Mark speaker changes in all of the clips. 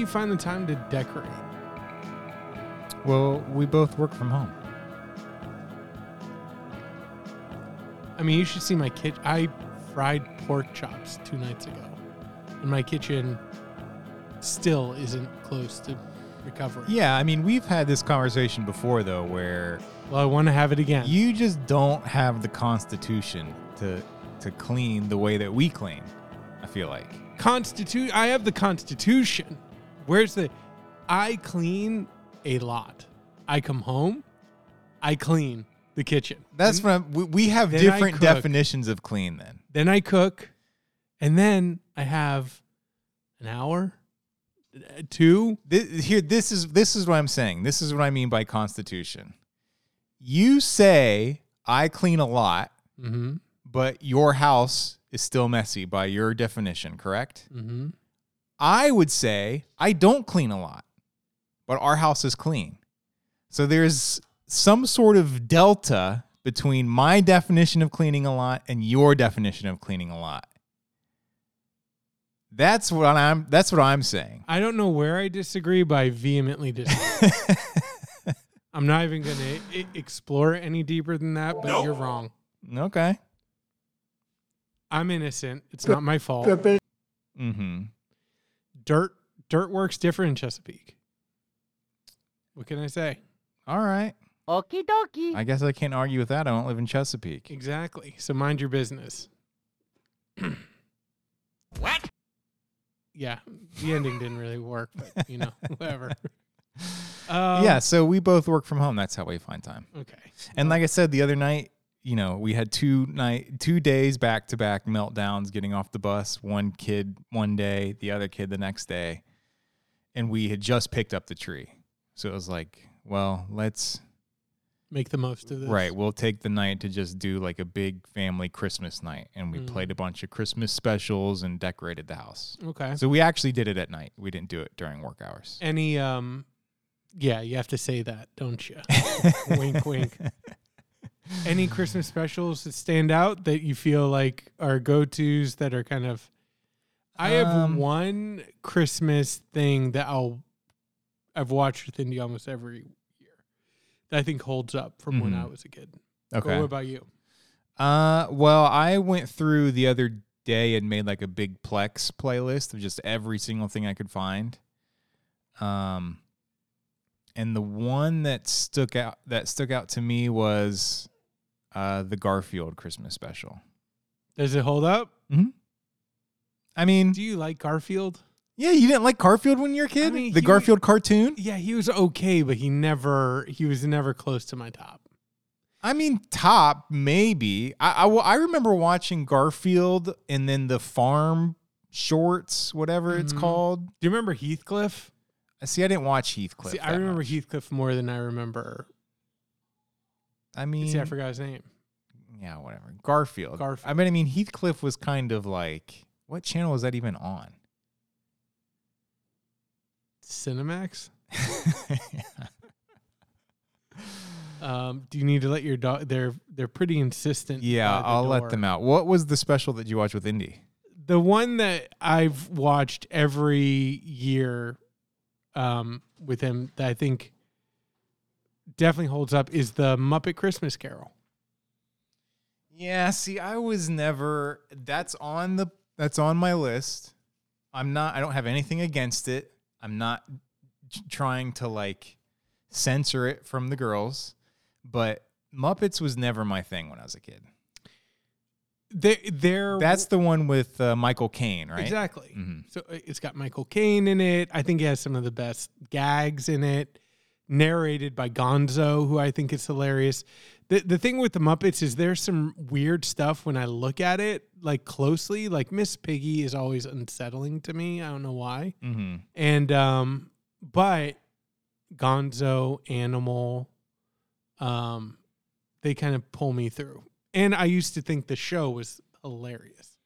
Speaker 1: You find the time to decorate?
Speaker 2: Well, we both work from home.
Speaker 1: I mean, you should see my kitchen. I fried pork chops two nights ago, and my kitchen still isn't close to recovery.
Speaker 2: Yeah, I mean, we've had this conversation before though, where
Speaker 1: Well, I want to have it again.
Speaker 2: you just don't have the constitution to to clean the way that we clean. I feel like.
Speaker 1: Constitu- I have the Constitution. Where's the? I clean a lot. I come home, I clean the kitchen.
Speaker 2: That's what we, we have
Speaker 1: then I
Speaker 2: different
Speaker 1: cook.
Speaker 2: definitions of clean. Then
Speaker 1: then I cook, and then I have an hour, uh, two.
Speaker 2: this, here, this is this is what I'm saying. This is what I mean by constitution. You say I clean a lot,
Speaker 1: Mm-hmm.
Speaker 2: but your house is still messy by your definition, correct?
Speaker 1: Mm-hmm.
Speaker 2: I would say I don't clean a lot, but our house is clean. So there's some sort of delta between my definition of cleaning a lot and your definition of cleaning a lot. That's what I'm that's what I'm saying.
Speaker 1: I don't know where I disagree, but I vehemently disagree. I'm not even going to explore it any deeper than that, but you're wrong.
Speaker 2: okay.
Speaker 1: I'm innocent. It's not my fault.
Speaker 2: Mm Mhm.
Speaker 1: Dirt dirt works different in Chesapeake. What can I say?
Speaker 2: All right.
Speaker 3: Okie dokie.
Speaker 2: I guess I can't argue with that. I don't live in Chesapeake.
Speaker 1: Exactly. So mind your business.
Speaker 3: What?
Speaker 1: Yeah, the ending didn't really work, but you know, whatever. Um,
Speaker 2: yeah, so we both work from home. That's how we find time.
Speaker 1: Okay.
Speaker 2: And like I said the other night, you know, we had two night two days back to back meltdowns getting off the bus. One kid one day, the other kid the next day. And we had just picked up the tree. So it was like, well, let's
Speaker 1: Make the most of this.
Speaker 2: right, we'll take the night to just do like a big family Christmas night and we
Speaker 1: Mm.
Speaker 2: played a bunch of Christmas specials and decorated the house.
Speaker 1: Okay.
Speaker 2: So we actually did it at night. We didn't do it during work hours.
Speaker 1: Any um yeah, you have to say that, don't you? wink wink. Any Christmas specials that stand out that you feel like are go-tos that are kind of I have
Speaker 2: Um,
Speaker 1: one Christmas thing that I'll I've watched with Indy almost every year that I think holds up from when I
Speaker 2: Mhm.
Speaker 1: was a kid.
Speaker 2: Okay.
Speaker 1: What about you?
Speaker 2: Uh, well, I went through the other day and made like a big Plex playlist of just every single thing I could find. Um, and the one that stuck out that stuck out to me was uh the Garfield Christmas special.
Speaker 1: Does it hold up?
Speaker 2: I mean,
Speaker 1: Do you like Garfield?
Speaker 2: yeah, you didn't like Garfield when you were a kid?
Speaker 1: mean,
Speaker 2: the
Speaker 1: he-
Speaker 2: Garfield cartoon?
Speaker 1: Yeah, he was okay, but he never he was never close to my top.
Speaker 2: I mean, top maybe. I, I I remember watching Garfield and then the farm shorts, whatever it's
Speaker 1: Mhm.
Speaker 2: called.
Speaker 1: Do you remember Heathcliff?
Speaker 2: See, I didn't watch Heathcliff.
Speaker 1: See, I remember
Speaker 2: much.
Speaker 1: Heathcliff more than I remember.
Speaker 2: I mean,
Speaker 1: See, I forgot his name.
Speaker 2: yeah, whatever. Garfield.
Speaker 1: Garfield.
Speaker 2: I mean, I mean, Heathcliff was kind of like, what channel was that even on?
Speaker 1: Cinemax. Um, do you need to let your dog? They're they're pretty insistent.
Speaker 2: yeah, I'll let them out. What was the special that you watched with Indy?
Speaker 1: The one that I've watched every year, um, with him that I think definitely holds up is the Muppet Christmas Carol.
Speaker 2: Yeah, see, I was never. That's on the. That's on my list. I'm not. I don't have anything against it. I'm not trying to like censor it from the girls, but Muppets was never my thing when I was a kid.
Speaker 1: They they're
Speaker 2: That's the one with uh, Michael Caine, right?
Speaker 1: exactly.
Speaker 2: Mhm.
Speaker 1: So uh, it's got Michael Caine in it. I think it has some of the best gags in it. Narrated by Gonzo, who I think is hilarious. The the thing with the Muppets is there's some weird stuff when I look at it like closely. Like Miss Piggy is always unsettling to me. I don't know why.
Speaker 2: Mm-hmm.
Speaker 1: And um, but Gonzo, Animal, um, they kind of pull me through. And I used to think the show was hilarious.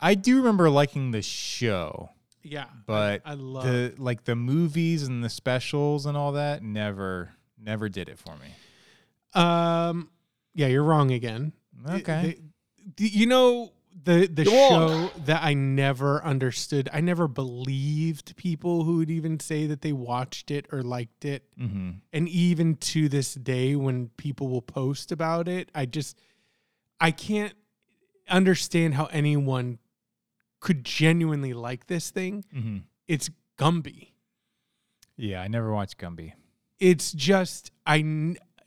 Speaker 2: I do remember liking the show,
Speaker 1: Yeah,
Speaker 2: but
Speaker 1: I, I love
Speaker 2: the like the movies and the specials and all that never never did it for me.
Speaker 1: Um, yeah, you're wrong again.
Speaker 2: Okay.
Speaker 1: They- they- you know the the
Speaker 2: Go on.
Speaker 1: show that I never understood. I never believed people who would even say that they watched it or liked it.
Speaker 2: Mm-hmm.
Speaker 1: And even to this day when people will post about it, I just I can't understand how anyone could genuinely like this thing.
Speaker 2: Mm-hmm.
Speaker 1: It's Gumby.
Speaker 2: Yeah, I never watched Gumby.
Speaker 1: It's just I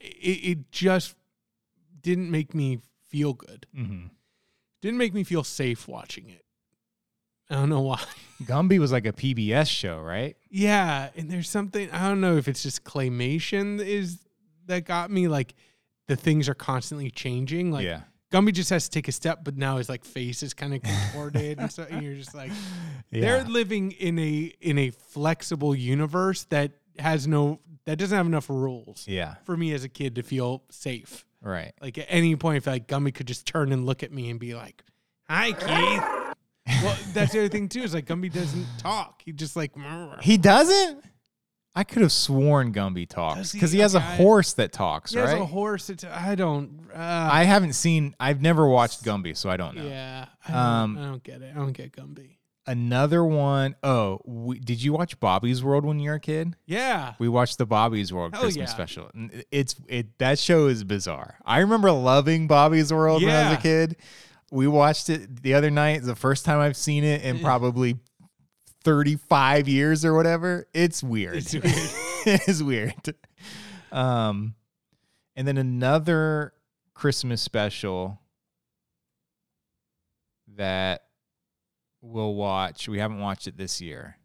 Speaker 1: it, it just didn't make me feel good.
Speaker 2: Mm-hmm.
Speaker 1: Didn't make me feel safe watching it. I don't know why.
Speaker 2: Gumby was like a PBS show, right?
Speaker 1: Yeah, and there's something I don't know if it's just claymation is that got me like the things are constantly changing. Like
Speaker 2: yeah.
Speaker 1: Gumby just has to take a step, but now his like face is kind of contorted and so and you're just like they're living in a in a flexible universe that has no that doesn't have enough rules
Speaker 2: Yeah.
Speaker 1: for me as a kid to feel safe.
Speaker 2: Right.
Speaker 1: Like at any point, if like Gumby could just turn and look at me and be like, "Hi, Keith." well, that's the other thing too. Is like Gumby doesn't talk. He just like
Speaker 2: He doesn't? I could have sworn Gumby talks
Speaker 1: Does he?
Speaker 2: because he, has a
Speaker 1: Okay, I-
Speaker 2: horse that talks,
Speaker 1: He has a horse. It's I don't. Uh,
Speaker 2: I haven't seen. I've never watched Gumby, so I don't know.
Speaker 1: yeah. I don't,
Speaker 2: Um,
Speaker 1: I don't get it. I don't get Gumby.
Speaker 2: Another one oh we, did you watch Bobby's World when you were a kid?
Speaker 1: Yeah.
Speaker 2: We watched the Bobby's World
Speaker 1: Hell
Speaker 2: Christmas
Speaker 1: yeah.
Speaker 2: special. It's it that show is bizarre. I remember loving Bobby's World when I was a kid. We watched it the other night. The first time I've seen it in probably 35 years or whatever. It's weird.
Speaker 1: It's weird.
Speaker 2: it is weird. Um and then another Christmas special that we'll watch. We haven't watched it this year.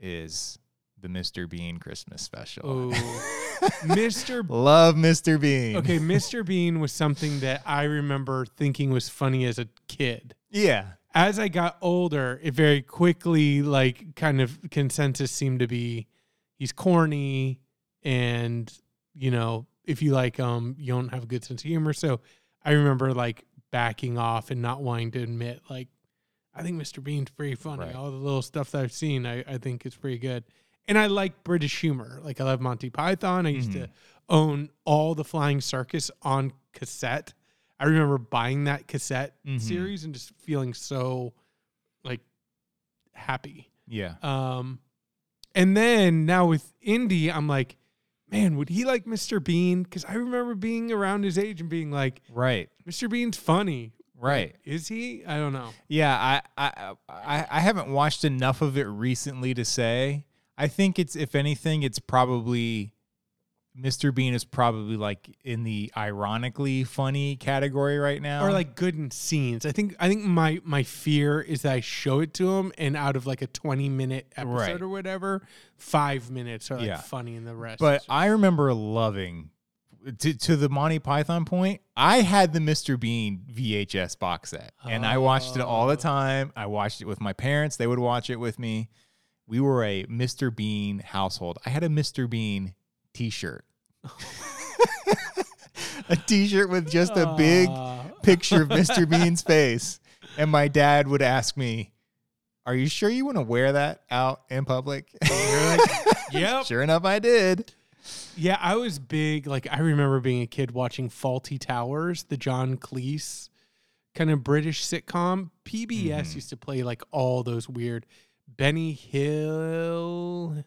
Speaker 2: Is the Mr. Bean Christmas special.
Speaker 1: Oh, Mr.
Speaker 2: Love Mr. Bean.
Speaker 1: Okay, Mr. Bean was something that I remember thinking was funny as a kid.
Speaker 2: Yeah.
Speaker 1: As I got older, it very quickly like kind of consensus seemed to be he's corny and you know, if you like um you don't have a good sense of humor. So I remember like backing off and not wanting to admit like I think Mr. Bean's pretty funny.
Speaker 2: Right.
Speaker 1: All the little stuff that I've seen, I, I think it's pretty good. And I like British humor. Like I love Monty Python. I used to own all the Flying Circus on cassette. I remember buying that cassette
Speaker 2: Mhm.
Speaker 1: series and just feeling so like happy.
Speaker 2: Yeah.
Speaker 1: Um, and then now with Indy, I'm like, man, would he like Mr. Bean? Because I remember being around his age and being like,
Speaker 2: Right.
Speaker 1: Mr. Bean's funny.
Speaker 2: Right.
Speaker 1: Is he? I don't know.
Speaker 2: Yeah, I, I I I haven't watched enough of it recently to say. I think it's if anything, it's probably Mr. Bean is probably like in the ironically funny category right now.
Speaker 1: Or like good in scenes. I think I think my my fear is that I show it to him and out of like a 20 minute episode
Speaker 2: Right.
Speaker 1: or whatever, five minutes are like
Speaker 2: Yeah.
Speaker 1: funny and the rest.
Speaker 2: But I remember loving to to the Monty Python point. I had the Mr. Bean VHS box set, and I watched it all the
Speaker 1: Oh.
Speaker 2: time. I watched it with my parents; they would watch it with me. We were a Mr. Bean household. I had a Mr. Bean T-shirt, a T-shirt with just a big picture of Mr. Bean's face, and my dad would ask me. Are you sure you want to wear that out in public?
Speaker 1: Yep.
Speaker 2: sure enough, I did.
Speaker 1: Yeah, I was big. Like I remember being a kid watching Fawlty Towers, the John Cleese kind of British sitcom. PBS
Speaker 2: Mhm.
Speaker 1: used to play like all those weird Benny Hill,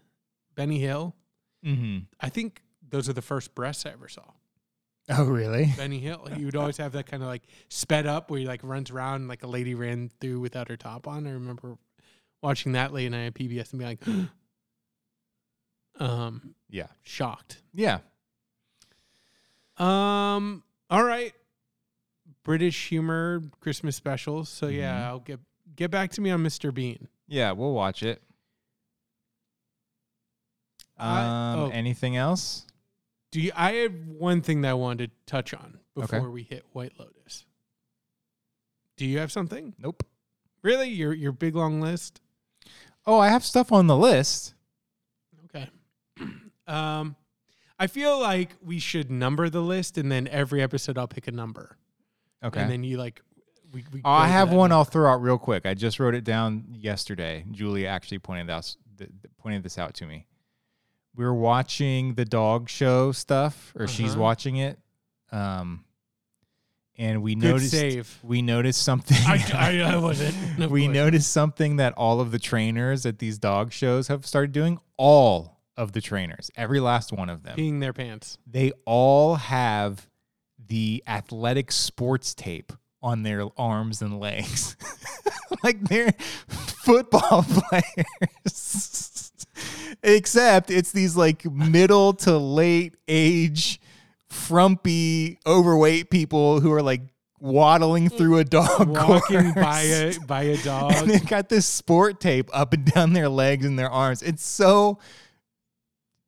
Speaker 1: Benny Hill.
Speaker 2: Mm-hmm.
Speaker 1: I think those are the first breasts I ever saw.
Speaker 2: Oh, really?
Speaker 1: Benny Hill. He would always have that kind of like sped up where he like runs around and like a lady ran through without her top on. I remember watching that late night at PBS and being like, um,
Speaker 2: Yeah.
Speaker 1: shocked.
Speaker 2: Yeah.
Speaker 1: Um. All right. British humor Christmas specials. So
Speaker 2: Mhm.
Speaker 1: yeah, I'll get get back to me on Mr. Bean.
Speaker 2: Yeah, we'll watch it. Um,
Speaker 1: I- oh.
Speaker 2: Anything else?
Speaker 1: Do you? I have one thing that I wanted to touch on
Speaker 2: Okay.
Speaker 1: before we hit White Lotus. Do you have something?
Speaker 2: Nope.
Speaker 1: Really? Your your big long list?
Speaker 2: Oh, I have stuff on the list.
Speaker 1: Okay. um, I feel like we should number the list, and then every episode I'll pick a number,
Speaker 2: Okay.
Speaker 1: and then you like. We, we
Speaker 2: oh, I have one
Speaker 1: number.
Speaker 2: I'll throw out real quick. I just wrote it down yesterday. Julia actually pointed out pointed this out to me. We were watching the dog show stuff, or she's
Speaker 1: Uh-huh.
Speaker 2: watching it. Um, and we
Speaker 1: Good
Speaker 2: noticed
Speaker 1: save.
Speaker 2: we noticed something.
Speaker 1: I, I wasn't. of
Speaker 2: we
Speaker 1: course.
Speaker 2: noticed something that all of the trainers at these dog shows have started doing. All of the trainers, every last one of them,
Speaker 1: peeing their pants.
Speaker 2: they all have the athletic sports tape on their arms and legs. like they're football players. Except it's these like middle to late age, frumpy, overweight people who are like waddling through a dog
Speaker 1: Walking
Speaker 2: course.
Speaker 1: by a by a
Speaker 2: and
Speaker 1: dog.
Speaker 2: they've got this sport tape up and down their legs and their arms. It's so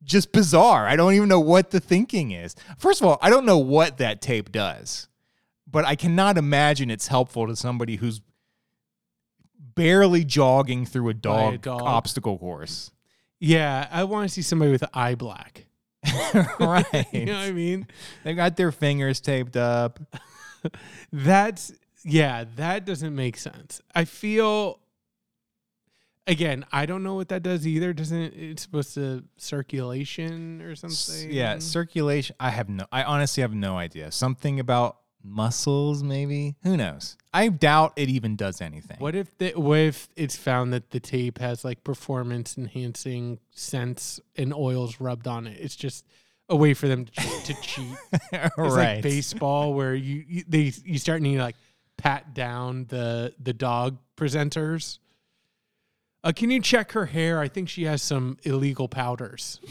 Speaker 2: just bizarre. I don't even know what the thinking is. First of all, I don't know what that tape does, but I cannot imagine it's helpful to somebody who's barely jogging through a dog,
Speaker 1: dog.
Speaker 2: obstacle course.
Speaker 1: Yeah, I want to see somebody with eye black.
Speaker 2: right.
Speaker 1: You know what I mean?
Speaker 2: They've got their fingers taped up.
Speaker 1: That's yeah, that doesn't make sense. I feel again, I don't know what that does either. Doesn't it's supposed to circulation or something?
Speaker 2: Yeah, circulation. I have no. I honestly have no idea. Something about muscles, maybe. Who knows? I doubt it even does anything.
Speaker 1: What if the, what if it's found that the tape has like performance enhancing scents and oils rubbed on it? It's just a way for them to, che- to cheat. It's
Speaker 2: right.
Speaker 1: like baseball where you, you they you start needing to like pat down the the dog presenters. Uh, can you check her hair? I think she has some illegal powders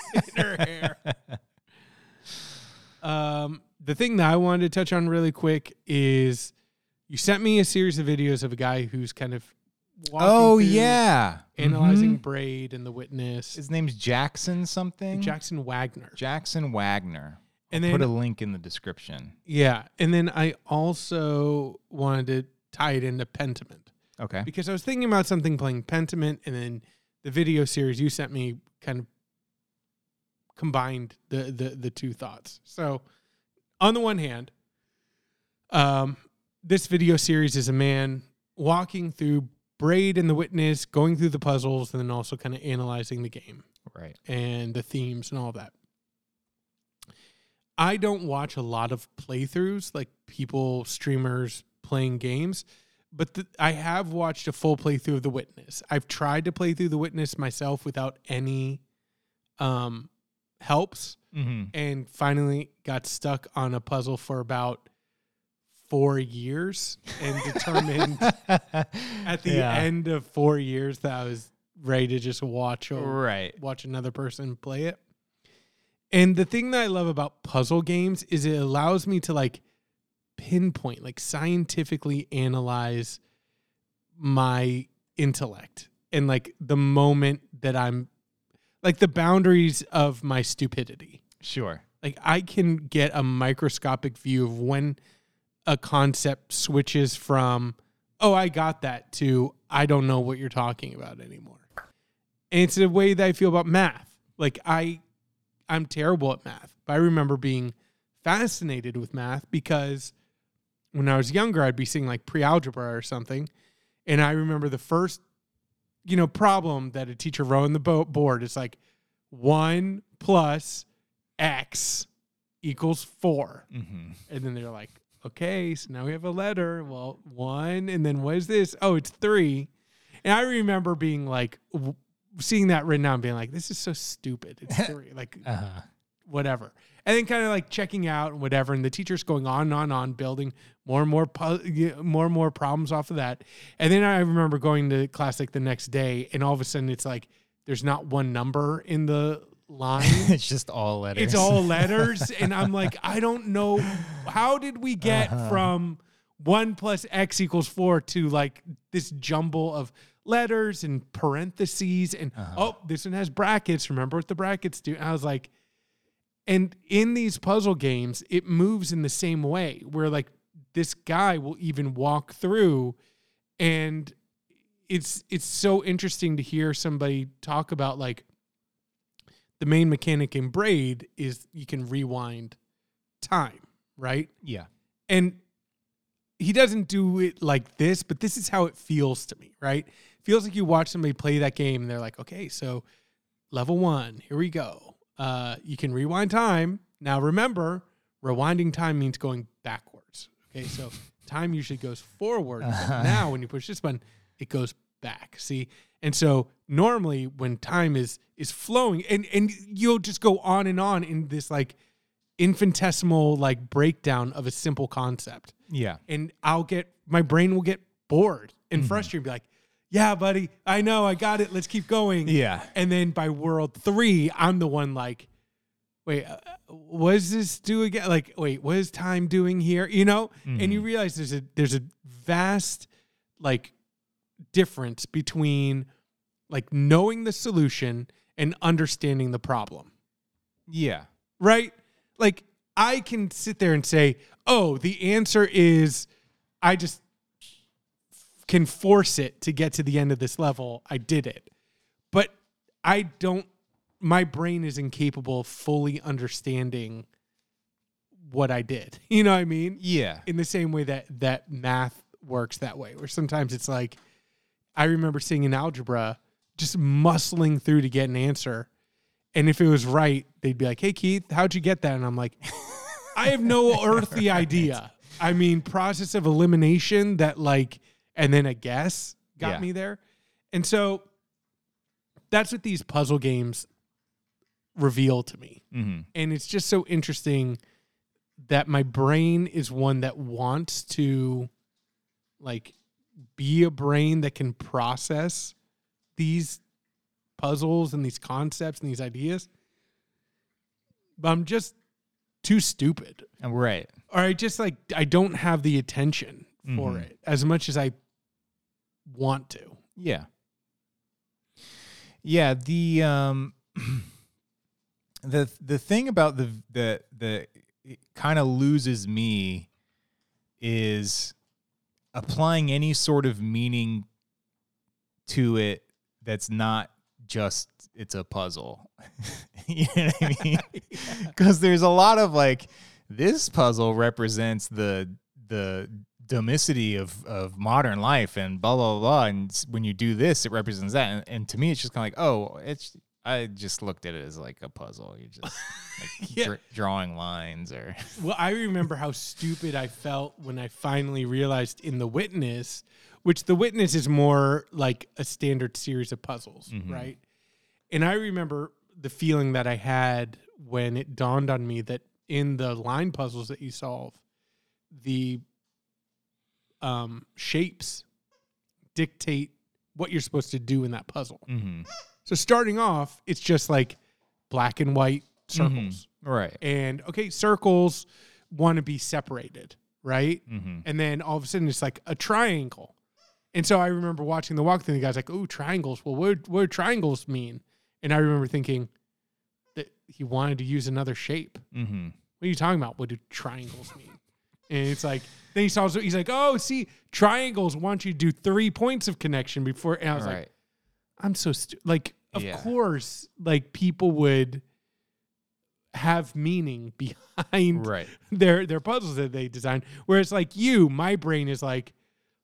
Speaker 1: in her hair. Um, the thing that I wanted to touch on really quick is you sent me a series of videos of a guy who's kind of
Speaker 2: oh yeah,
Speaker 1: analyzing
Speaker 2: Mhm.
Speaker 1: Braid and the witness.
Speaker 2: His name's Jackson something.
Speaker 1: Jackson Wagner.
Speaker 2: Jackson Wagner.
Speaker 1: And
Speaker 2: I'll
Speaker 1: then
Speaker 2: put a link in the description.
Speaker 1: Yeah, and then I also wanted to tie it into Pentiment
Speaker 2: Okay.
Speaker 1: because I was thinking about something playing Pentiment, and then the video series you sent me kind of combined the the the two thoughts. So, on the one hand, um, this video series is a man walking through Braid and the Witness, going through the puzzles, and then also kind of analyzing the game
Speaker 2: Right.
Speaker 1: and the themes and all that. I don't watch a lot of playthroughs, like people, streamers playing games, but the, I have watched a full playthrough of The Witness. I've tried to play through The Witness myself without any um, helps
Speaker 2: Mm-hmm.
Speaker 1: and finally got stuck on a puzzle for about four years and determined at the
Speaker 2: Yeah.
Speaker 1: end of four years that I was ready to just watch a,
Speaker 2: Right.
Speaker 1: watch another person play it. And the thing that I love about puzzle games is it allows me to like pinpoint, like scientifically analyze my intellect and like the moment that I'm like the boundaries of my stupidity.
Speaker 2: Sure.
Speaker 1: Like I can get a microscopic view of when a concept switches from oh I got that to I don't know what you're talking about anymore. And it's the way that I feel about math. Like I I'm terrible at math, but I remember being fascinated with math because when I was younger I'd be seeing like pre-algebra or something and I remember the first you know problem that a teacher wrote on the bo- board is like 1 plus x equals 4
Speaker 2: Mm-hmm.
Speaker 1: and then they're like, okay, so now we have a letter. Well, one, and then what is this? Oh, it's three. And I remember being like, w- seeing that written down, being like, this is so stupid. It's three, like
Speaker 2: Uh-huh.
Speaker 1: whatever. And then kind of like checking out and whatever. And the teacher's going on and on and on, building more and more, pu- more and more problems off of that. And then I remember going to class like the next day, and all of a sudden it's like, there's not one number in the line.
Speaker 2: it's just all letters.
Speaker 1: It's all letters, and I'm like, I don't know how did we get
Speaker 2: Uh-huh.
Speaker 1: from one plus x equals four to like this jumble of letters and parentheses and
Speaker 2: Uh-huh.
Speaker 1: oh, this one has brackets. Remember what the brackets do? And I was like, and in these puzzle games, it moves in the same way where like this guy will even walk through and it's it's so interesting to hear somebody talk about like the main mechanic in braid is you can rewind time right?
Speaker 2: Yeah.
Speaker 1: and he doesn't do it like this but this is how it feels to me right? Feels like you watch somebody play that game and they're like okay so level one here we go uh, you can rewind time now remember rewinding time means going backwards Okay, so time usually goes forward. but now when you push this button, it goes back. See? And so normally when time is is flowing and and you'll just go on and on in this like infinitesimal like breakdown of a simple concept.
Speaker 2: Yeah.
Speaker 1: And I'll get my brain will get bored and frustrated and be like, "Yeah, buddy, I know, I got it. Let's keep going."
Speaker 2: Yeah.
Speaker 1: And then by world three, I'm the one like, wait, uh, what does this do again? Like, wait, what is time doing here? You know? And you realize there's a there's a vast like difference between like knowing the solution and understanding the problem.
Speaker 2: Yeah.
Speaker 1: Right? Like I can sit there and say, "Oh, the answer is I just can force it to get to the end of this level. I did it." But I don't my brain is incapable of fully understanding what I did. You know what I mean?
Speaker 2: Yeah.
Speaker 1: in the same way that that math works that way where sometimes it's like i remember seeing in algebra just muscling through to get an answer and if it was right they'd be like hey keith how'd you get that and i'm like i have no earthly idea i mean process of elimination that like and then a guess got
Speaker 2: Yeah.
Speaker 1: me there and so that's what these puzzle games reveal to me
Speaker 2: Mm-hmm.
Speaker 1: and it's just so interesting that my brain is one that wants to like be a brain that can process these puzzles and these concepts and these ideas but i'm just too stupid
Speaker 2: Right.
Speaker 1: or i just like i don't have the attention for
Speaker 2: Mhm.
Speaker 1: it as much as i want to
Speaker 2: Yeah. Yeah, the um the the thing about the the the kind of loses me is applying any sort of meaning to it that's not just it's a puzzle. you know what I mean? Cuz there's a lot of like this puzzle represents the the domesticity of of modern life and blah blah blah and when you do this it represents that and, and to me it's just kind of like oh it's I just looked at it as like a puzzle you're just like
Speaker 1: Yeah.
Speaker 2: dr- drawing lines or
Speaker 1: Well, I remember how stupid I felt when I finally realized in The Witness, which The Witness is more like a standard series of puzzles,
Speaker 2: Mhm.
Speaker 1: right? And I remember the feeling that I had when it dawned on me that in the line puzzles that you solve, the um, shapes dictate what you're supposed to do in that puzzle.
Speaker 2: mm-hmm.
Speaker 1: So starting off, it's just like black and white circles
Speaker 2: Mm-hmm. right
Speaker 1: and okay, circles want to be separated, right?
Speaker 2: mm-hmm.
Speaker 1: And then all of a sudden it's like a triangle. And so I remember watching the walkthrough, and the guy's like, "Oh, triangles. Well, what what do triangles mean?" And I remember thinking that he wanted to use another shape.
Speaker 2: Mm-hmm.
Speaker 1: What are you talking about? What do triangles mean? And it's like then he saw he's like, "Oh, see, triangles want you to do three points of connection before." And I was
Speaker 2: right.
Speaker 1: Like, I'm so stu- like of
Speaker 2: Yeah.
Speaker 1: course like people would have meaning behind
Speaker 2: right.
Speaker 1: their their puzzles that they design whereas like you my brain is like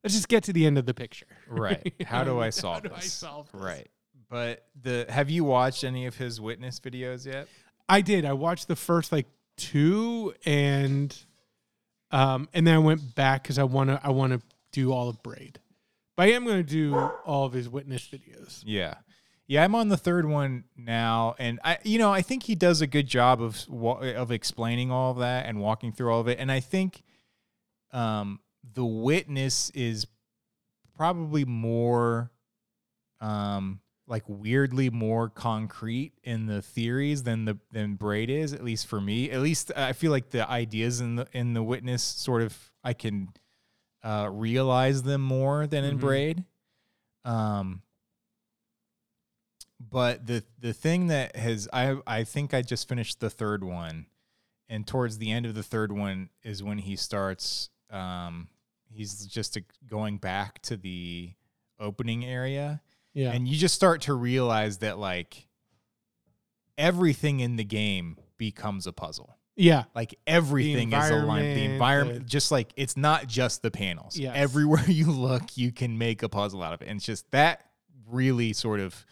Speaker 1: let's just get to the end of the picture.
Speaker 2: Right. How do i solve
Speaker 1: How do
Speaker 2: this
Speaker 1: I solve this?
Speaker 2: right. But the have you watched any of his witness videos yet?
Speaker 1: I did. I watched the first like two and um and then I went back cuz I want to I want to do all of Braid but I am going to do all of his witness videos
Speaker 2: Yeah. Yeah, I'm on the third one now and I you know, I think he does a good job of of explaining all of that and walking through all of it and I think um the witness is probably more um like weirdly more concrete in the theories than the than Braid is at least for me. At least I feel like the ideas in the in the witness sort of I can uh realize them more than in
Speaker 1: Mhm.
Speaker 2: Braid. Um but the the thing that has I I think I just finished the third one, and towards the end of the third one is when he starts. Um, he's just uh, going back to the opening area,
Speaker 1: yeah
Speaker 2: and you just start to realize that like everything in the game becomes a puzzle.
Speaker 1: yeah
Speaker 2: Like everything is aligned. The
Speaker 1: environment, the-
Speaker 2: just like it's not just the panels.
Speaker 1: Yeah.
Speaker 2: Everywhere you look, you can make a puzzle out of it. And it's just that really sort of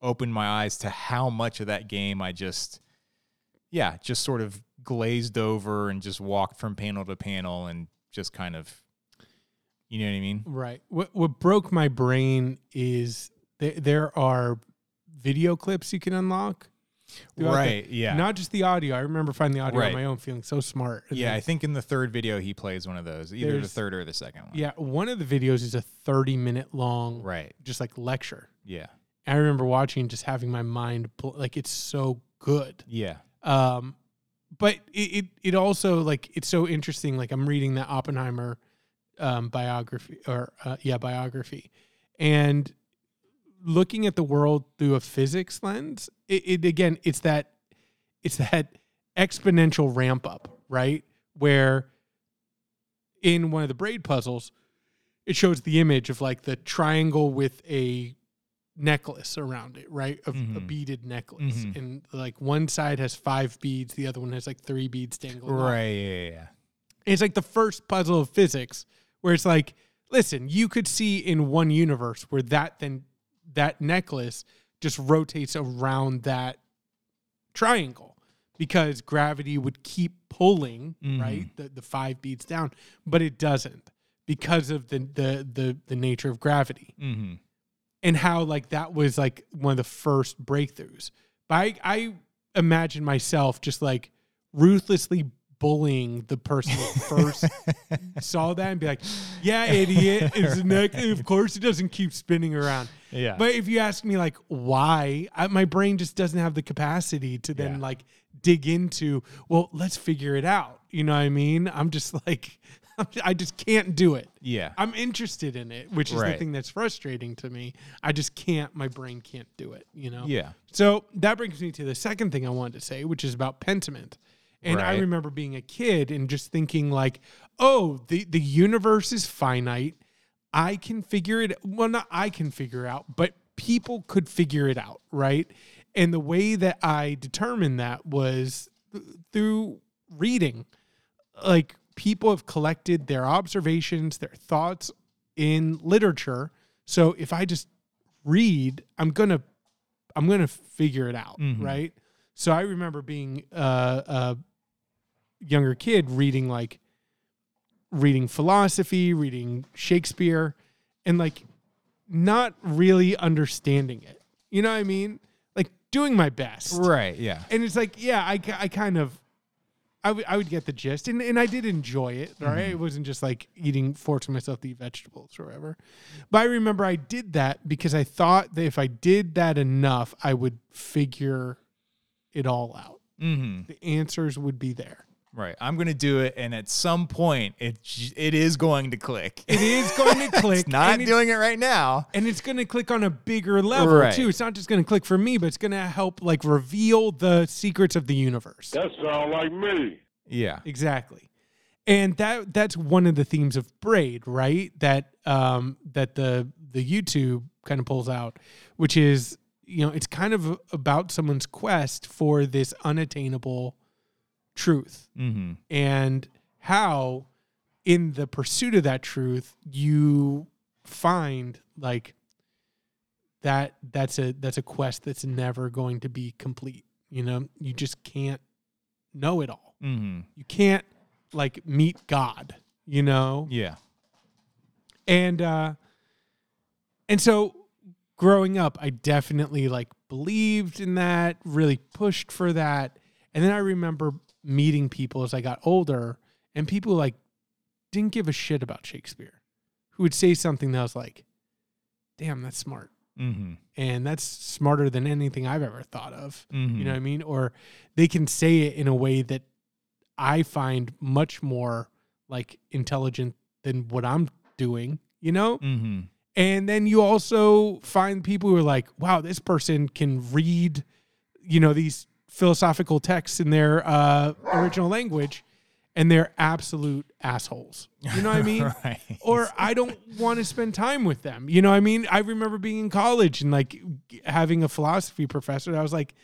Speaker 2: opened my eyes to how much of that game I just, yeah, just sort of glazed over and just walked from panel to panel and just kind of, you know what I mean?
Speaker 1: Right. What what broke my brain is there there are video clips you can unlock. throughout the-
Speaker 2: Right. yeah.
Speaker 1: Not just the audio. I remember finding the audio
Speaker 2: Right.
Speaker 1: on my own, feeling so smart.
Speaker 2: Yeah.
Speaker 1: then-
Speaker 2: I think in the third video he plays one of those, either the third or the second one.
Speaker 1: yeah. One of the videos is a thirty minute long,
Speaker 2: Right.
Speaker 1: just like lecture.
Speaker 2: Yeah.
Speaker 1: I remember watching, just having my mind bl- like it's so good.
Speaker 2: Yeah.
Speaker 1: Um, but it, it it also like it's so interesting. Like I'm reading that Oppenheimer um, biography or uh, yeah biography, and looking at the world through a physics lens. It, it again, it's that it's that exponential ramp up, right? Where in one of the braid puzzles, it shows the image of like the triangle with a necklace around it, right? Of a
Speaker 2: Mhm.
Speaker 1: beaded necklace.
Speaker 2: Mhm.
Speaker 1: And like one side has five beads, the other one has like three beads dangling.
Speaker 2: Right. Yeah. Yeah. yeah.
Speaker 1: It's like the first puzzle of physics where it's like, listen, you could see in one universe where that then that necklace just rotates around that triangle because gravity would keep pulling,
Speaker 2: Mhm.
Speaker 1: right? The the five beats down, but it doesn't because of the the the the nature of gravity
Speaker 2: Mm-hmm.
Speaker 1: and how like that was like one of the first breakthroughs. But I, I imagine myself just like ruthlessly bullying the person who first saw that and be like, "Yeah, idiot! It's neck. Of course, it doesn't keep spinning around."
Speaker 2: Yeah.
Speaker 1: But if you ask me like why, I, my brain just doesn't have the capacity to then
Speaker 2: Yeah.
Speaker 1: like dig into. Well, let's figure it out. You know what I mean? I'm just like, I just can't do it.
Speaker 2: yeah.
Speaker 1: I'm interested in it, which is the thing that's frustrating to me. I just can't, my brain can't do it, you know?
Speaker 2: Yeah.
Speaker 1: So that brings me to the second thing I wanted to say, which is about Pentiment. And I remember being a kid and just thinking like, oh, the, the universe is finite. I can figure it well, not I can figure out, but people could figure it out, right? And the way that I determined that was th- through reading. Like people have collected their observations, their thoughts in literature. So if I just read, I'm gonna I'm gonna figure it out,
Speaker 2: Mhm.
Speaker 1: right? So I remember being uh, a younger kid reading like reading philosophy, reading Shakespeare, and like not really understanding it. You know what I mean? Like doing my best.
Speaker 2: Right. Yeah.
Speaker 1: And it's like, yeah, I, I kind of, I would I would get the gist, and, and I did enjoy it. Right,
Speaker 2: Mm-hmm.
Speaker 1: it wasn't just like eating forcing myself to eat vegetables or whatever. But I remember I did that because I thought that if I did that enough, I would figure it all out.
Speaker 2: Mm-hmm.
Speaker 1: The answers would be there.
Speaker 2: Right. I'm gonna do it, and at some point, it it is going to click.
Speaker 1: It is going to click.
Speaker 2: it's not
Speaker 1: and
Speaker 2: doing it right now.
Speaker 1: and it's going to click on a bigger level
Speaker 2: Right.
Speaker 1: too. It's not just going to click for me, but it's going to help like reveal the secrets of the universe.
Speaker 4: That sound like me.
Speaker 2: Yeah.
Speaker 1: Exactly. And that that's one of the themes of Braid, right? That um that the the YouTube kind of pulls out, which is, you know, it's kind of about someone's quest for this unattainable truth
Speaker 2: Mm-hmm.
Speaker 1: and how in the pursuit of that truth you find like that that's a that's a quest that's never going to be complete you know you just can't know it all
Speaker 2: Mm-hmm.
Speaker 1: you can't like meet god you know
Speaker 2: Yeah.
Speaker 1: and uh and so growing up i definitely like believed in that really pushed for that and then i remember meeting people as i got older and people like didn't give a shit about shakespeare who would say something that was like damn that's smart
Speaker 2: Mm-hmm.
Speaker 1: and that's smarter than anything i've ever thought of
Speaker 2: Mm-hmm.
Speaker 1: you know what I mean? Or they can say it in a way that I find much more like intelligent than what I'm doing, you know?
Speaker 2: Mm-hmm.
Speaker 1: And then you also find people who are like, wow, this person can read, you know, these philosophical texts in their uh, original language and they're absolute assholes. You know what I mean?
Speaker 2: right.
Speaker 1: or I don't want to spend time with them. You know what I mean? I remember being in college and like having a philosophy professor. I was like,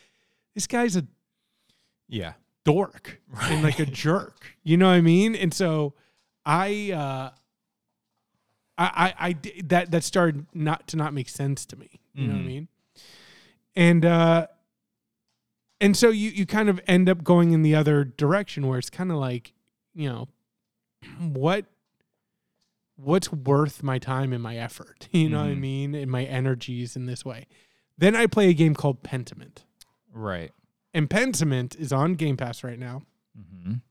Speaker 1: this guy's a
Speaker 2: yeah.
Speaker 1: dork and like a jerk. You know what I mean? And so I, uh, I, I, I that that started not to not make sense to me. You know what I
Speaker 2: Mhm.
Speaker 1: mean? And uh, and so you you kind of end up going in the other direction where it's kind of like, you know, what what's worth my time and my effort? You know what I
Speaker 2: Mhm.
Speaker 1: mean? And my energies in this way. Then I play a game called Pentiment.
Speaker 2: Right.
Speaker 1: And Pentiment is on Game Pass right now.
Speaker 2: Mm-hmm.
Speaker 1: And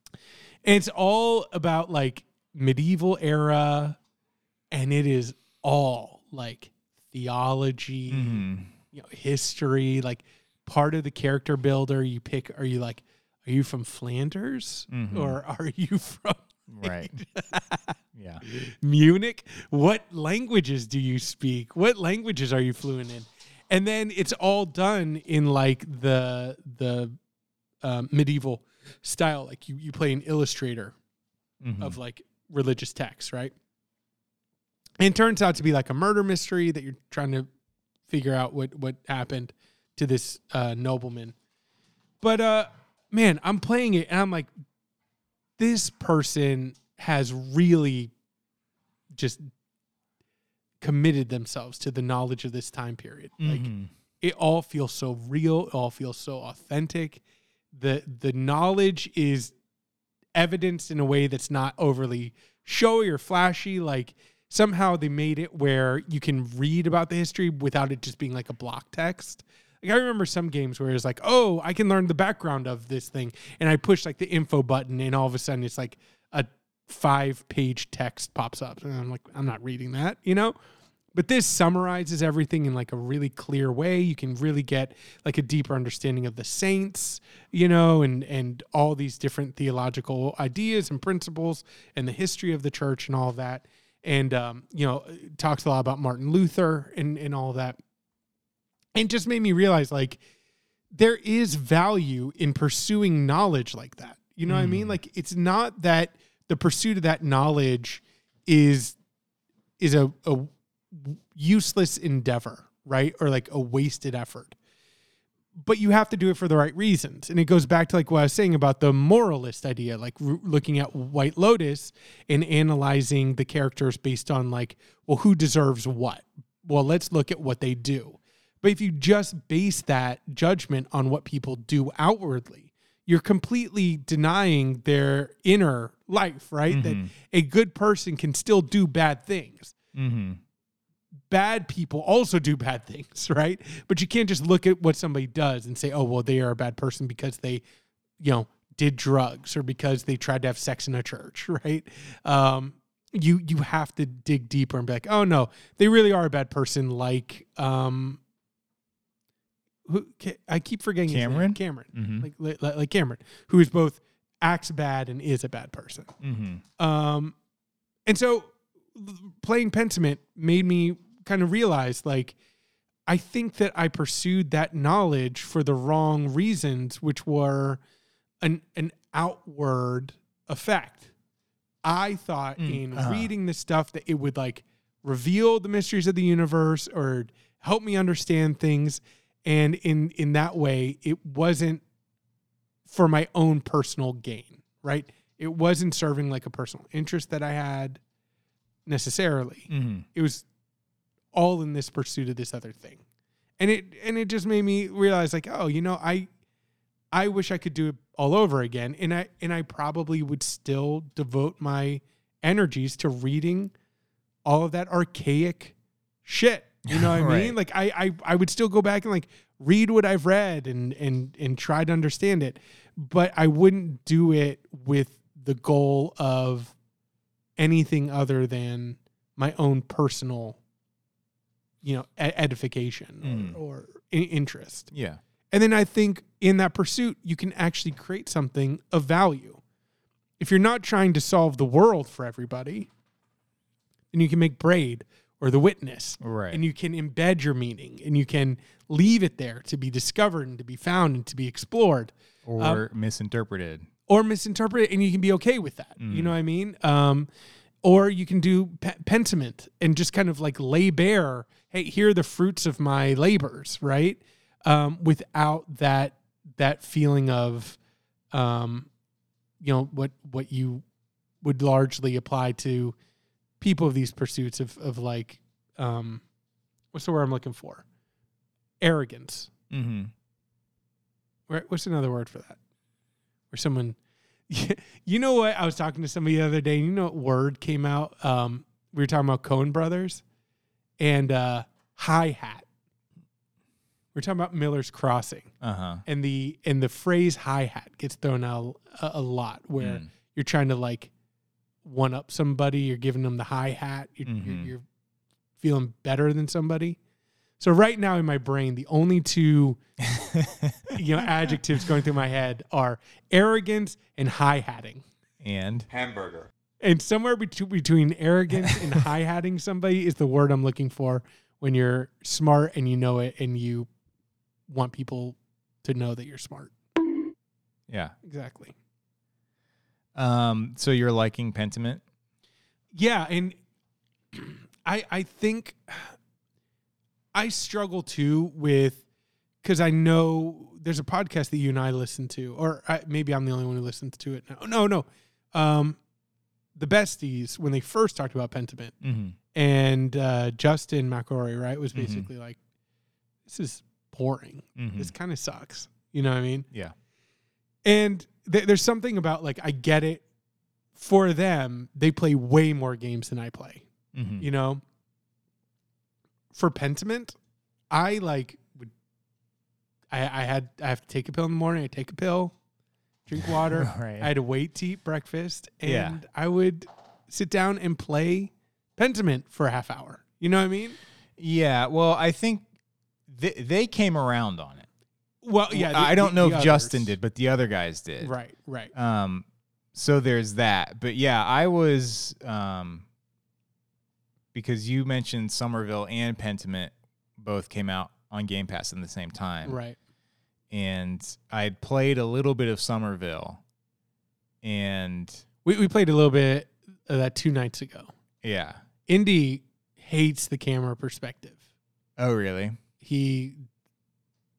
Speaker 1: it's all about like medieval era and it is all like theology,
Speaker 2: Mm-hmm.
Speaker 1: you know, history, like part of the character builder you pick are you like are you from Flanders
Speaker 2: Mhm.
Speaker 1: or are you from
Speaker 2: Right. yeah.
Speaker 1: Munich? What languages do you speak? What languages are you fluent in? And then it's all done in like the the um, medieval style. Like you you play an illustrator
Speaker 2: Mhm.
Speaker 1: of like religious texts, right? And it turns out to be like a murder mystery that you're trying to figure out what what happened to this uh, nobleman. But uh, man, I'm playing it and I'm like, this person has really just committed themselves to the knowledge of this time period. Like
Speaker 2: Mhm.
Speaker 1: it all feels so real it all feels so authentic the the knowledge is evidenced in a way that's not overly showy or flashy like somehow they made it where you can read about the history without it just being like a block text like i remember some games where it's like oh i can learn the background of this thing. And i push like the info button and all of a sudden it's like a five page text pops up. And i'm like i'm not reading that you know? But this summarizes everything in like a really clear way. You can really get like a deeper understanding of the saints you know and and all these different theological ideas and principles and the history of the church and all that. And um you know talks a lot about martin luther and and all that and just made me realize like there is value in pursuing knowledge like that you know what i mean
Speaker 2: Mm.
Speaker 1: like it's not that the pursuit of that knowledge is is a, a useless endeavor, right? Or like a wasted effort. But you have to do it for the right reasons. And it goes back to like what I was saying about the moralist idea, like r- looking at White Lotus and analyzing the characters based on like, well, who deserves what? Well, let's look at what they do. But if you just base that judgment on what people do outwardly, you're completely denying their inner life, right? That
Speaker 2: Mhm.
Speaker 1: a good person can still do bad things
Speaker 2: Mm-hmm.
Speaker 1: bad people also do bad things, right? But you can't just look at what somebody does and say, "Oh, well, they are a bad person because they, you know, did drugs or because they tried to have sex in a church," right? Um, you you have to dig deeper and be like, "Oh no, they really are a bad person." Like, um, who I keep forgetting.
Speaker 2: Cameron?
Speaker 1: Cameron,
Speaker 2: Mhm.
Speaker 1: like, like like Cameron, who is both acts bad and is a bad person.
Speaker 2: Mm-hmm.
Speaker 1: Um, and so playing Pentiment made me kind of realize like, I think that I pursued that knowledge for the wrong reasons, which were an, an outward effect. I thought
Speaker 2: Mm,
Speaker 1: in
Speaker 2: uh-huh.
Speaker 1: reading this stuff that it would like reveal the mysteries of the universe or help me understand things. And in, in that way, it wasn't for my own personal gain, right? It wasn't serving like a personal interest that I had necessarily.
Speaker 2: Mm-hmm.
Speaker 1: It was all in this pursuit of this other thing. And it and it just made me realize like, oh, you know, I I wish I could do it all over again. And I and I probably would still devote my energies to reading all of that archaic shit. You know what I mean? Like I, I I would still go back and like read what I've read and and and try to understand it, but I wouldn't do it with the goal of anything other than my own personal, you know, edification
Speaker 2: Mm.
Speaker 1: or, or interest.
Speaker 2: Yeah.
Speaker 1: And then I think in that pursuit, you can actually create something of value. If you're not trying to solve the world for everybody, then you can make Braid or The Witness,
Speaker 2: Right.
Speaker 1: and you can embed your meaning and you can leave it there to be discovered and to be found and to be explored
Speaker 2: or misinterpreted.
Speaker 1: or misinterpreted. and you can be okay with that. You
Speaker 2: Mm.
Speaker 1: know what I mean? Um, or you can do pe- pentiment and just kind of like lay bare, hey, here are the fruits of my labors, right? Um, without that that feeling of, um, you know, what what you would largely apply to people of these pursuits of of like, um, what's the word I'm looking for? Arrogance.
Speaker 2: Mm-hmm.
Speaker 1: Right? What's another word for that? Where someone, you know what? I was talking to somebody the other day, and you know what word came out? Um, we were talking about Coen Brothers and uh, Hi Hat. We're talking about Miller's Crossing,
Speaker 2: Uh huh.
Speaker 1: and the and the phrase hi hat gets thrown out a, a lot where
Speaker 2: Mm.
Speaker 1: you're trying to like one up somebody, you're giving them the hi hat, you're,
Speaker 2: Mhm.
Speaker 1: you're, you're feeling better than somebody. So right now in my brain, the only two you know adjectives going through my head are arrogance and hi hatting.
Speaker 2: and
Speaker 4: Hamburger.
Speaker 1: And somewhere bet- between arrogance and hi hatting somebody is the word I'm looking for when you're smart and you know it and you want people to know that you're smart.
Speaker 2: yeah.
Speaker 1: Exactly.
Speaker 2: Um. So you're liking Pentiment?
Speaker 1: Yeah, and I I think I struggle too with because I know there's a podcast that you and I listen to, or I, maybe I'm the only one who listens to it now. No, no, um, the besties when they first talked about Pentiment
Speaker 2: Mm-hmm.
Speaker 1: and uh, Justin McElroy, right, was
Speaker 2: Mhm.
Speaker 1: basically like, "This is boring.
Speaker 2: Mm-hmm.
Speaker 1: This kind of sucks." You know what I mean?
Speaker 2: Yeah.
Speaker 1: And th- there's something about like I get it. For them, they play way more games than I play.
Speaker 2: Mm-hmm.
Speaker 1: You know, for Pentiment, I like would. I, I had I have to take a pill in the morning. I take a pill, drink water.
Speaker 2: right.
Speaker 1: I had to wait to eat breakfast, and
Speaker 2: Yeah.
Speaker 1: I would sit down and play Pentiment for a half hour. You know what I mean?
Speaker 2: yeah. Well, I think they they came around on it.
Speaker 1: Well, yeah. the-
Speaker 2: I don't
Speaker 1: the-
Speaker 2: know
Speaker 1: the
Speaker 2: if Justin did, but the other guys did.
Speaker 1: Right, right.
Speaker 2: Um, so there's that. But yeah, I was um because you mentioned Somerville and Pentiment both came out on Game Pass in the same time.
Speaker 1: Right.
Speaker 2: And I had played a little bit of Somerville. And
Speaker 1: We we played a little bit of that two nights ago.
Speaker 2: yeah.
Speaker 1: Indy hates the camera perspective.
Speaker 2: Oh really?
Speaker 1: He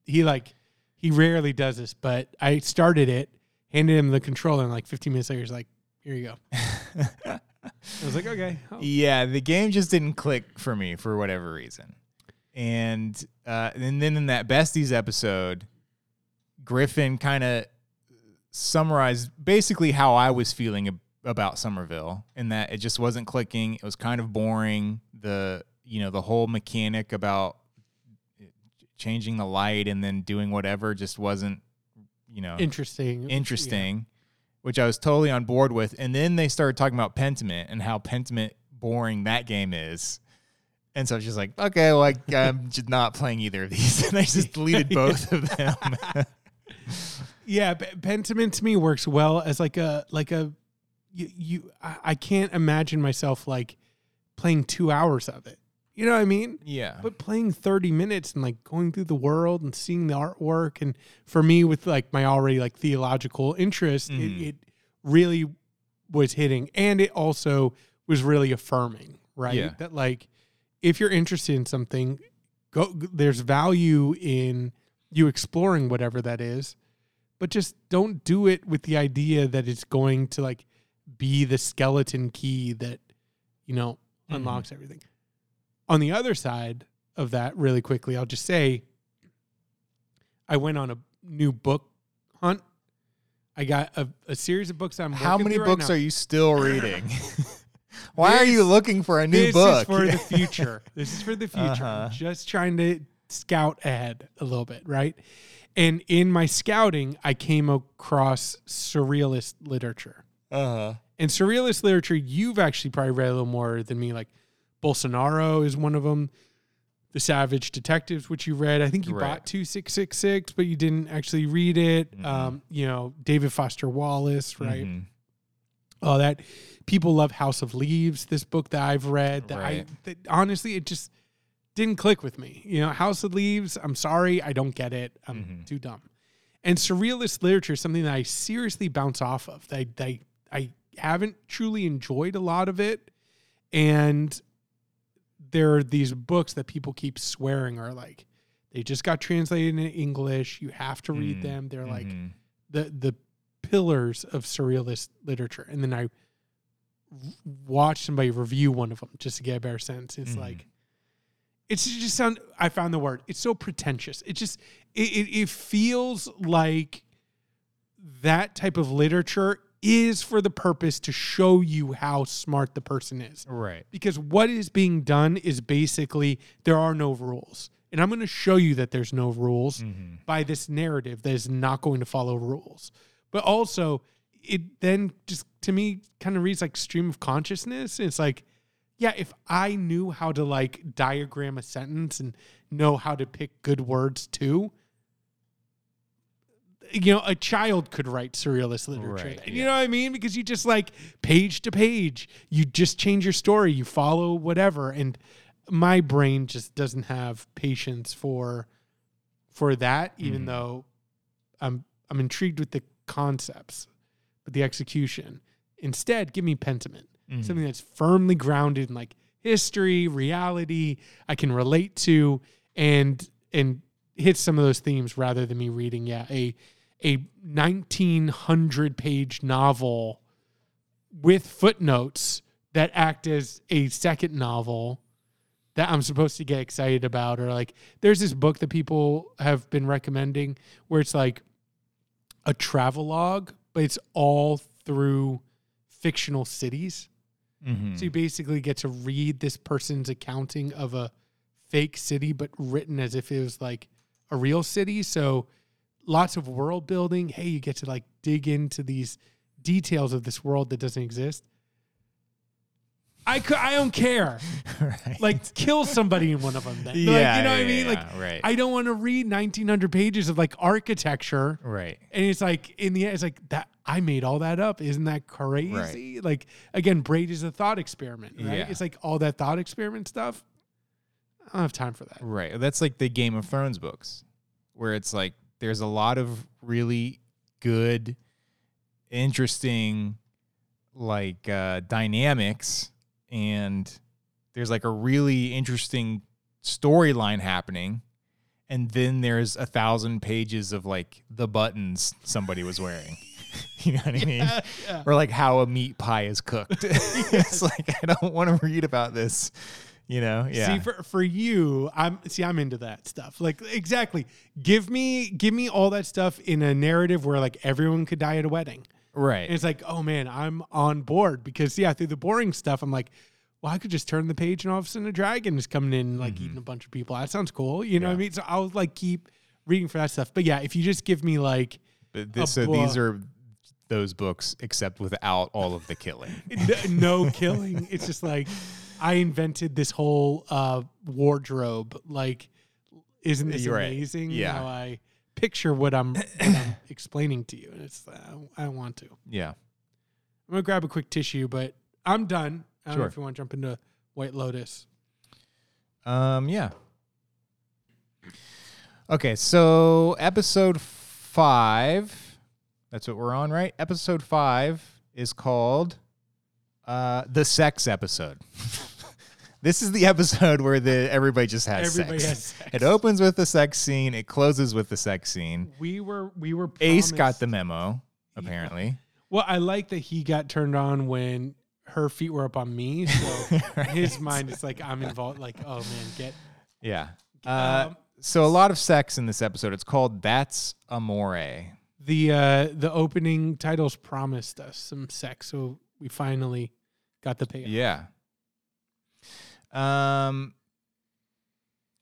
Speaker 1: he like he rarely does this, but I started it, handed him the controller, and like 15 minutes later, he's like, "Here you go." I was like, "Okay." Oh.
Speaker 2: Yeah, the game just didn't click for me for whatever reason. And uh, and then in that besties episode, Griffin kind of summarized basically how I was feeling ab- about Somerville, in that it just wasn't clicking. It was kind of boring. The you know the whole mechanic about changing the light and then doing whatever just wasn't you know
Speaker 1: Interesting.
Speaker 2: interesting, which I was totally on board with. And then they started talking about Pentiment and how Pentiment boring that game is. And so I was just like, okay, well, I, I'm just not playing either of these. And I just deleted both of them.
Speaker 1: Yeah, Pentiment to me works well as like a like a you, you I, I can't imagine myself like playing two hours of it. You know what I mean?
Speaker 2: yeah.
Speaker 1: But playing 30 minutes and like going through the world and seeing the artwork and for me with like my already like theological interest,
Speaker 2: Mhm.
Speaker 1: it, it really was hitting and it also was really affirming, right?
Speaker 2: Yeah.
Speaker 1: That like if you're interested in something, go there's value in you exploring whatever that is, but just don't do it with the idea that it's going to like be the skeleton key that you know
Speaker 2: Mhm.
Speaker 1: unlocks everything. On the other side of that, really quickly, I'll just say I went on a new book hunt. I got a, a series of books I'm
Speaker 2: How many
Speaker 1: right
Speaker 2: books
Speaker 1: now.
Speaker 2: are you still reading? Why are you looking for a new
Speaker 1: this
Speaker 2: book?
Speaker 1: This is for the future. This is for the future.
Speaker 2: Uh-huh.
Speaker 1: Just trying to scout ahead a little bit, right? And in my scouting, I came across surrealist literature.
Speaker 2: uh-huh.
Speaker 1: And surrealist literature, you've actually probably read a little more than me. Like Bolaño is one of them. The Savage Detectives, which you read. I think you
Speaker 2: Right.
Speaker 1: bought 2666, but you didn't actually read it.
Speaker 2: Mhm.
Speaker 1: Um, you know, David Foster Wallace, right?
Speaker 2: Mhm.
Speaker 1: all that. People love House of Leaves, this book that I've read. That I that honestly it just didn't click with me. You know, House of Leaves, I'm sorry, I don't get it. I'm
Speaker 2: Mhm.
Speaker 1: too dumb. And surrealist literature is something that I seriously bounce off of. I, I I haven't truly enjoyed a lot of it. And there are these books that people keep swearing are like they just got translated into English. You have to read
Speaker 2: Mm.
Speaker 1: them. They're like
Speaker 2: Mhm.
Speaker 1: the the pillars of surrealist literature and then I watched somebody review one of them just to get a better sense it's
Speaker 2: Mhm.
Speaker 1: like it's just sound i found the word it's so pretentious it just it, it, it feels like that type of literature is for the purpose to show you how smart the person is.
Speaker 2: Right.
Speaker 1: Because what is being done is basically there are no rules. And I'm going to show you that there's no rules
Speaker 2: Mhm.
Speaker 1: by this narrative that is not going to follow rules. But also, it then just to me kind of reads like stream of consciousness. And It's like, yeah, if I knew how to like diagram a sentence and know how to pick good words too, you know, a child could write surrealist literature.
Speaker 2: Right,
Speaker 1: You know what I mean? Because you just like page to page, you just change your story, you follow whatever. And my brain just doesn't have patience for for that, even
Speaker 2: Mhm.
Speaker 1: though I'm I'm intrigued with the concepts, but the execution. Instead, give me Pentiment
Speaker 2: Mhm.
Speaker 1: something that's firmly grounded in like history, reality, I can relate to, and and hit some of those themes rather than me reading yeah a a nineteen hundred page novel with footnotes that act as a second novel that I'm supposed to get excited about or like there's this book that people have been recommending where it's like a travelogue but it's all through fictional cities
Speaker 2: Mhm.
Speaker 1: so you basically get to read this person's accounting of a fake city, but written as if it was like a real city. So lots of world building. Hey, you get to like dig into these details of this world that doesn't exist. I could, I don't care.
Speaker 2: right.
Speaker 1: Like kill somebody in one of them. Then.
Speaker 2: yeah,
Speaker 1: like, you know what I
Speaker 2: yeah,
Speaker 1: mean? Like
Speaker 2: right.
Speaker 1: I don't want to read 1900 pages of like architecture.
Speaker 2: right.
Speaker 1: And it's like in the end, it's like that I made all that up. Isn't that crazy? Like again, Braid is a thought experiment, right?
Speaker 2: Yeah.
Speaker 1: It's like all that thought experiment stuff. I don't have time for that.
Speaker 2: Right. That's like the Game of Thrones books, where it's like there's a lot of really good, interesting, like uh, dynamics, and there's like a really interesting storyline happening. And then there's a thousand pages of like the buttons somebody was wearing. you know what I mean?
Speaker 1: yeah.
Speaker 2: Or like how a meat pie is cooked. it's like I don't want to read about this. You know? Yeah.
Speaker 1: See, for for you, I'm see, I'm into that stuff. Like exactly. Give me give me all that stuff in a narrative where like everyone could die at a wedding.
Speaker 2: right.
Speaker 1: And it's like, oh man, I'm on board because yeah, through the boring stuff, I'm like, well, I could just turn the page and all of a sudden a dragon is coming in like
Speaker 2: Mhm.
Speaker 1: eating a bunch of people. That sounds cool. You know what I mean? So I'll like keep reading for that stuff. But yeah, if you just give me like
Speaker 2: this, so these are those books, except without all of the killing.
Speaker 1: n- no killing, it's just like I invented this whole uh, wardrobe. Like, isn't this
Speaker 2: You're right.
Speaker 1: amazing?
Speaker 2: Yeah.
Speaker 1: How I picture what I'm, what I'm explaining to you, and it's uh, I don't want to. Yeah. I'm
Speaker 2: Yeah.
Speaker 1: gonna grab a quick tissue, but I'm done. I don't know
Speaker 2: Sure.
Speaker 1: if you want to jump into White Lotus.
Speaker 2: Um. Yeah. Okay. So episode five. That's what we're on, right? Episode five is called uh, the sex episode. this is the episode where the everybody just has
Speaker 1: Everybody
Speaker 2: sex.
Speaker 1: has sex.
Speaker 2: It opens with the sex scene. It closes with the sex scene.
Speaker 1: We were we were
Speaker 2: Ace got the memo. Apparently,
Speaker 1: Well, I like that he got turned on when her feet were up on me. So in his mind, is like I'm involved. Like, oh man, get.
Speaker 2: Yeah. Uh,
Speaker 1: Um,
Speaker 2: so a lot of sex in this episode. It's called "That's Amore."
Speaker 1: the uh the opening titles promised us some sex, so we finally got the payoff.
Speaker 2: Yeah. Um.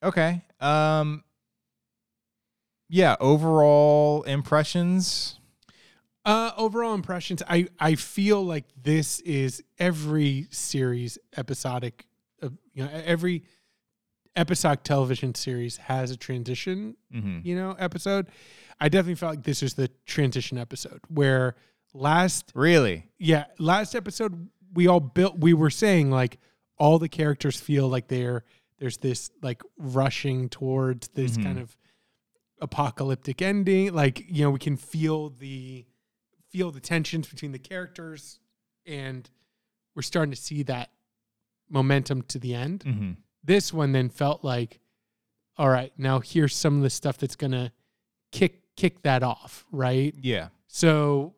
Speaker 2: Okay. Um. Yeah. Overall impressions.
Speaker 1: Uh, overall impressions, I I feel like this is every series episodic, uh, you know, every episodic television series has a transition,
Speaker 2: Mm-hmm.
Speaker 1: you know, episode. I definitely felt like this was the transition episode where last
Speaker 2: Really.
Speaker 1: yeah, last episode we all built we were saying like all the characters feel like they're there's this like rushing towards this
Speaker 2: Mhm.
Speaker 1: kind of apocalyptic ending. Like, you know, we can feel the feel the tensions between the characters and we're starting to see that momentum to the end.
Speaker 2: Mm-hmm.
Speaker 1: This one then felt like all right, now here's some of the stuff that's going to kick kick that off, right?
Speaker 2: Yeah.
Speaker 1: So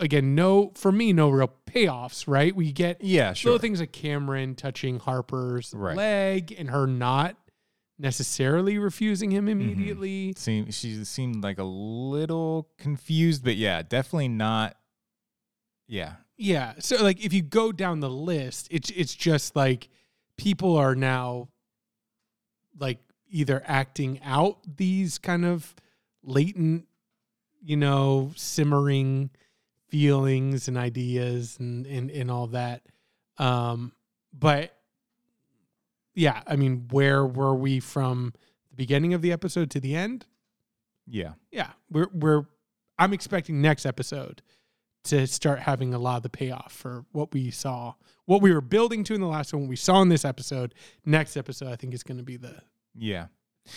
Speaker 1: again, no for me, no real payoffs, right? We get
Speaker 2: Yeah. Sure.
Speaker 1: little things like Cameron touching Harper's
Speaker 2: Right.
Speaker 1: leg and her not necessarily refusing him
Speaker 2: Mm-hmm.
Speaker 1: immediately.
Speaker 2: Seem, she seemed like a little confused, but yeah, definitely not. Yeah.
Speaker 1: Yeah. So like if you go down the list, it's it's just like people are now like either acting out these kind of latent, you know, simmering feelings and ideas and and, and all that. Um but yeah, I mean, where were we from the beginning of the episode to the end?
Speaker 2: Yeah.
Speaker 1: Yeah, we're we're I'm expecting next episode to start having a lot of the payoff for what we saw, what we were building to in the last one, what we saw in this episode. Next episode, I think is going to be the,
Speaker 2: Yeah.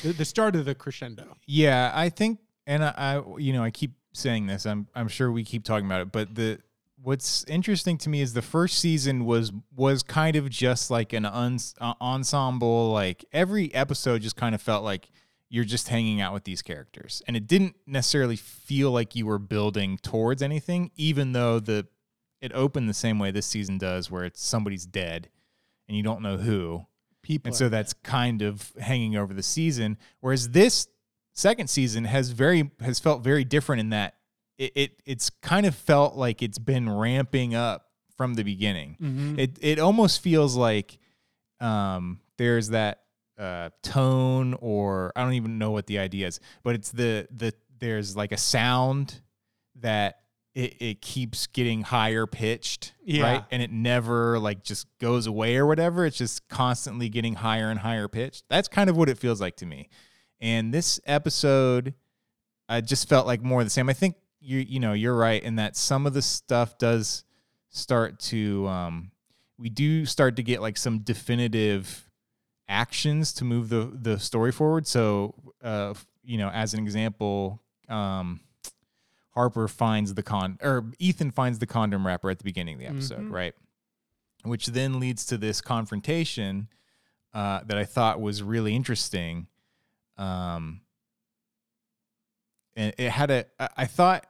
Speaker 1: the the start of the crescendo.
Speaker 2: Yeah, I think, and I, I, you know, I keep saying this. I'm, I'm sure we keep talking about it, but the what's interesting to me is the first season was was kind of just like an uns, uh, ensemble. Like every episode just kind of felt like you're just hanging out with these characters, and it didn't necessarily feel like you were building towards anything, even though the it opened the same way this season does, where it's somebody's dead and you don't know who.
Speaker 1: People,
Speaker 2: And so that's kind of hanging over the season. Whereas this second season has very has felt very different in that it, it it's kind of felt like it's been ramping up from the beginning.
Speaker 1: Mhm.
Speaker 2: It it almost feels like um there's that uh tone or I don't even know what the idea is, but it's the the there's like a sound that it, it keeps getting higher pitched,
Speaker 1: Yeah.
Speaker 2: right? And it never like just goes away or whatever. It's just constantly getting higher and higher pitched. That's kind of what it feels like to me. And this episode, I just felt like more of the same. I think you you know you're right in that some of the stuff does start to um, we do start to get like some definitive actions to move the the story forward. So uh, you know, as an example, um, Harper finds the con or Ethan finds the condom wrapper at the beginning of the episode,
Speaker 1: Mhm.
Speaker 2: right? Which then leads to this confrontation uh, that I thought was really interesting. Um, and it had a. I thought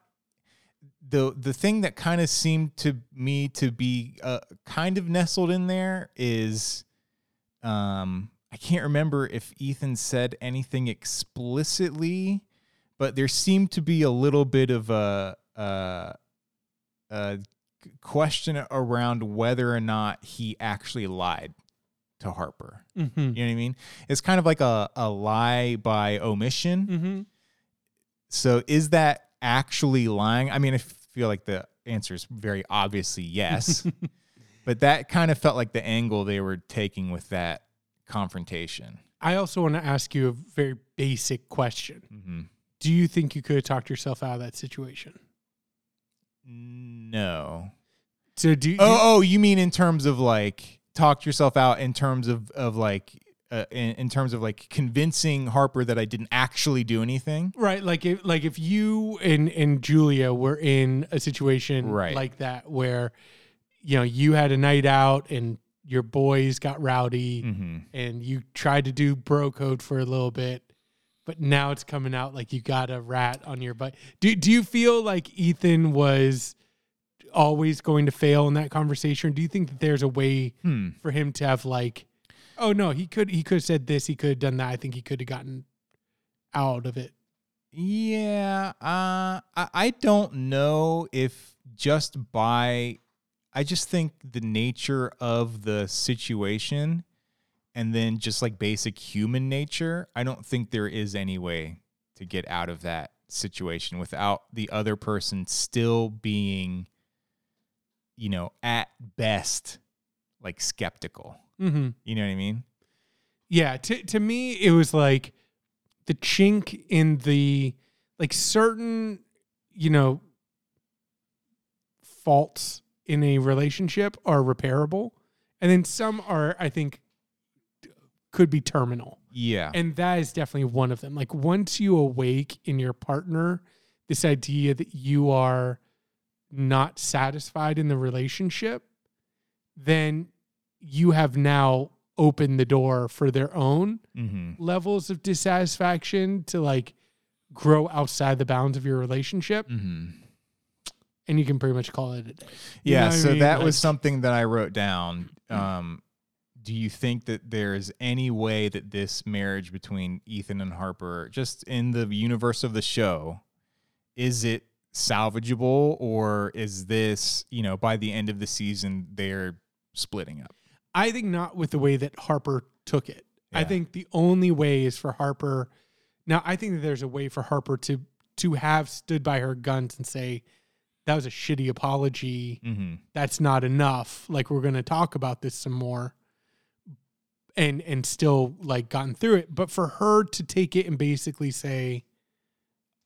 Speaker 2: the the thing that kind of seemed to me to be uh, kind of nestled in there is um I can't remember if Ethan said anything explicitly, but there seemed to be a little bit of a a, a question around whether or not he actually lied to Harper.
Speaker 1: Mhm.
Speaker 2: You know what I mean? It's kind of like a, a lie by omission.
Speaker 1: Mhm.
Speaker 2: So is that actually lying? I mean, I feel like the answer is very obviously yes. but that kind of felt like the angle they were taking with that confrontation.
Speaker 1: I also want to ask you a very basic question.
Speaker 2: hmm
Speaker 1: Do you think you could have talked yourself out of that situation?
Speaker 2: No.
Speaker 1: So do, do
Speaker 2: Oh, oh, you mean in terms of like talk yourself out in terms of of like uh, in, in terms of like convincing Harper that I didn't actually do anything?
Speaker 1: Right, like if like if you and and Julia were in a situation
Speaker 2: Right.
Speaker 1: like that where you know you had a night out and your boys got rowdy
Speaker 2: Mm-hmm.
Speaker 1: and you tried to do bro code for a little bit, but now it's coming out like you got a rat on your butt. Do do you feel like Ethan was always going to fail in that conversation? Do you think that there's a way
Speaker 2: Hmm.
Speaker 1: for him to have like, oh no, he could he could have said this, he could have done that. I think he could have gotten out of it.
Speaker 2: Yeah, uh, I, I don't know if just by, I just think the nature of the situation and then just like basic human nature, I don't think there is any way to get out of that situation without the other person still being, you know, at best, like skeptical.
Speaker 1: Mm-hmm.
Speaker 2: You know what I mean?
Speaker 1: Yeah, to to me it was like the chink in the like certain, you know, faults in a relationship are repairable and then some are I think could be terminal.
Speaker 2: Yeah.
Speaker 1: And that is definitely one of them. Like once you awake in your partner this idea that you are not satisfied in the relationship, then you have now opened the door for their own
Speaker 2: mm-hmm.
Speaker 1: levels of dissatisfaction to like grow outside the bounds of your relationship
Speaker 2: Mm-hmm.
Speaker 1: and you can pretty much call it a day. You
Speaker 2: Yeah,
Speaker 1: what I
Speaker 2: so
Speaker 1: mean?
Speaker 2: that was something that I wrote down. Um, do you think that there's any way that this marriage between Ethan and Harper, just in the universe of the show, is it salvageable or is this, you know, by the end of the season they're splitting up?
Speaker 1: I think not with the way that Harper took it. I think the only way is for Harper. Now, I think that there's a way for Harper to to have stood by her guns and say that was a shitty apology.
Speaker 2: Mm-hmm.
Speaker 1: That's not enough. Like we're going to talk about this some more. And and still like gotten through it, but for her to take it and basically say,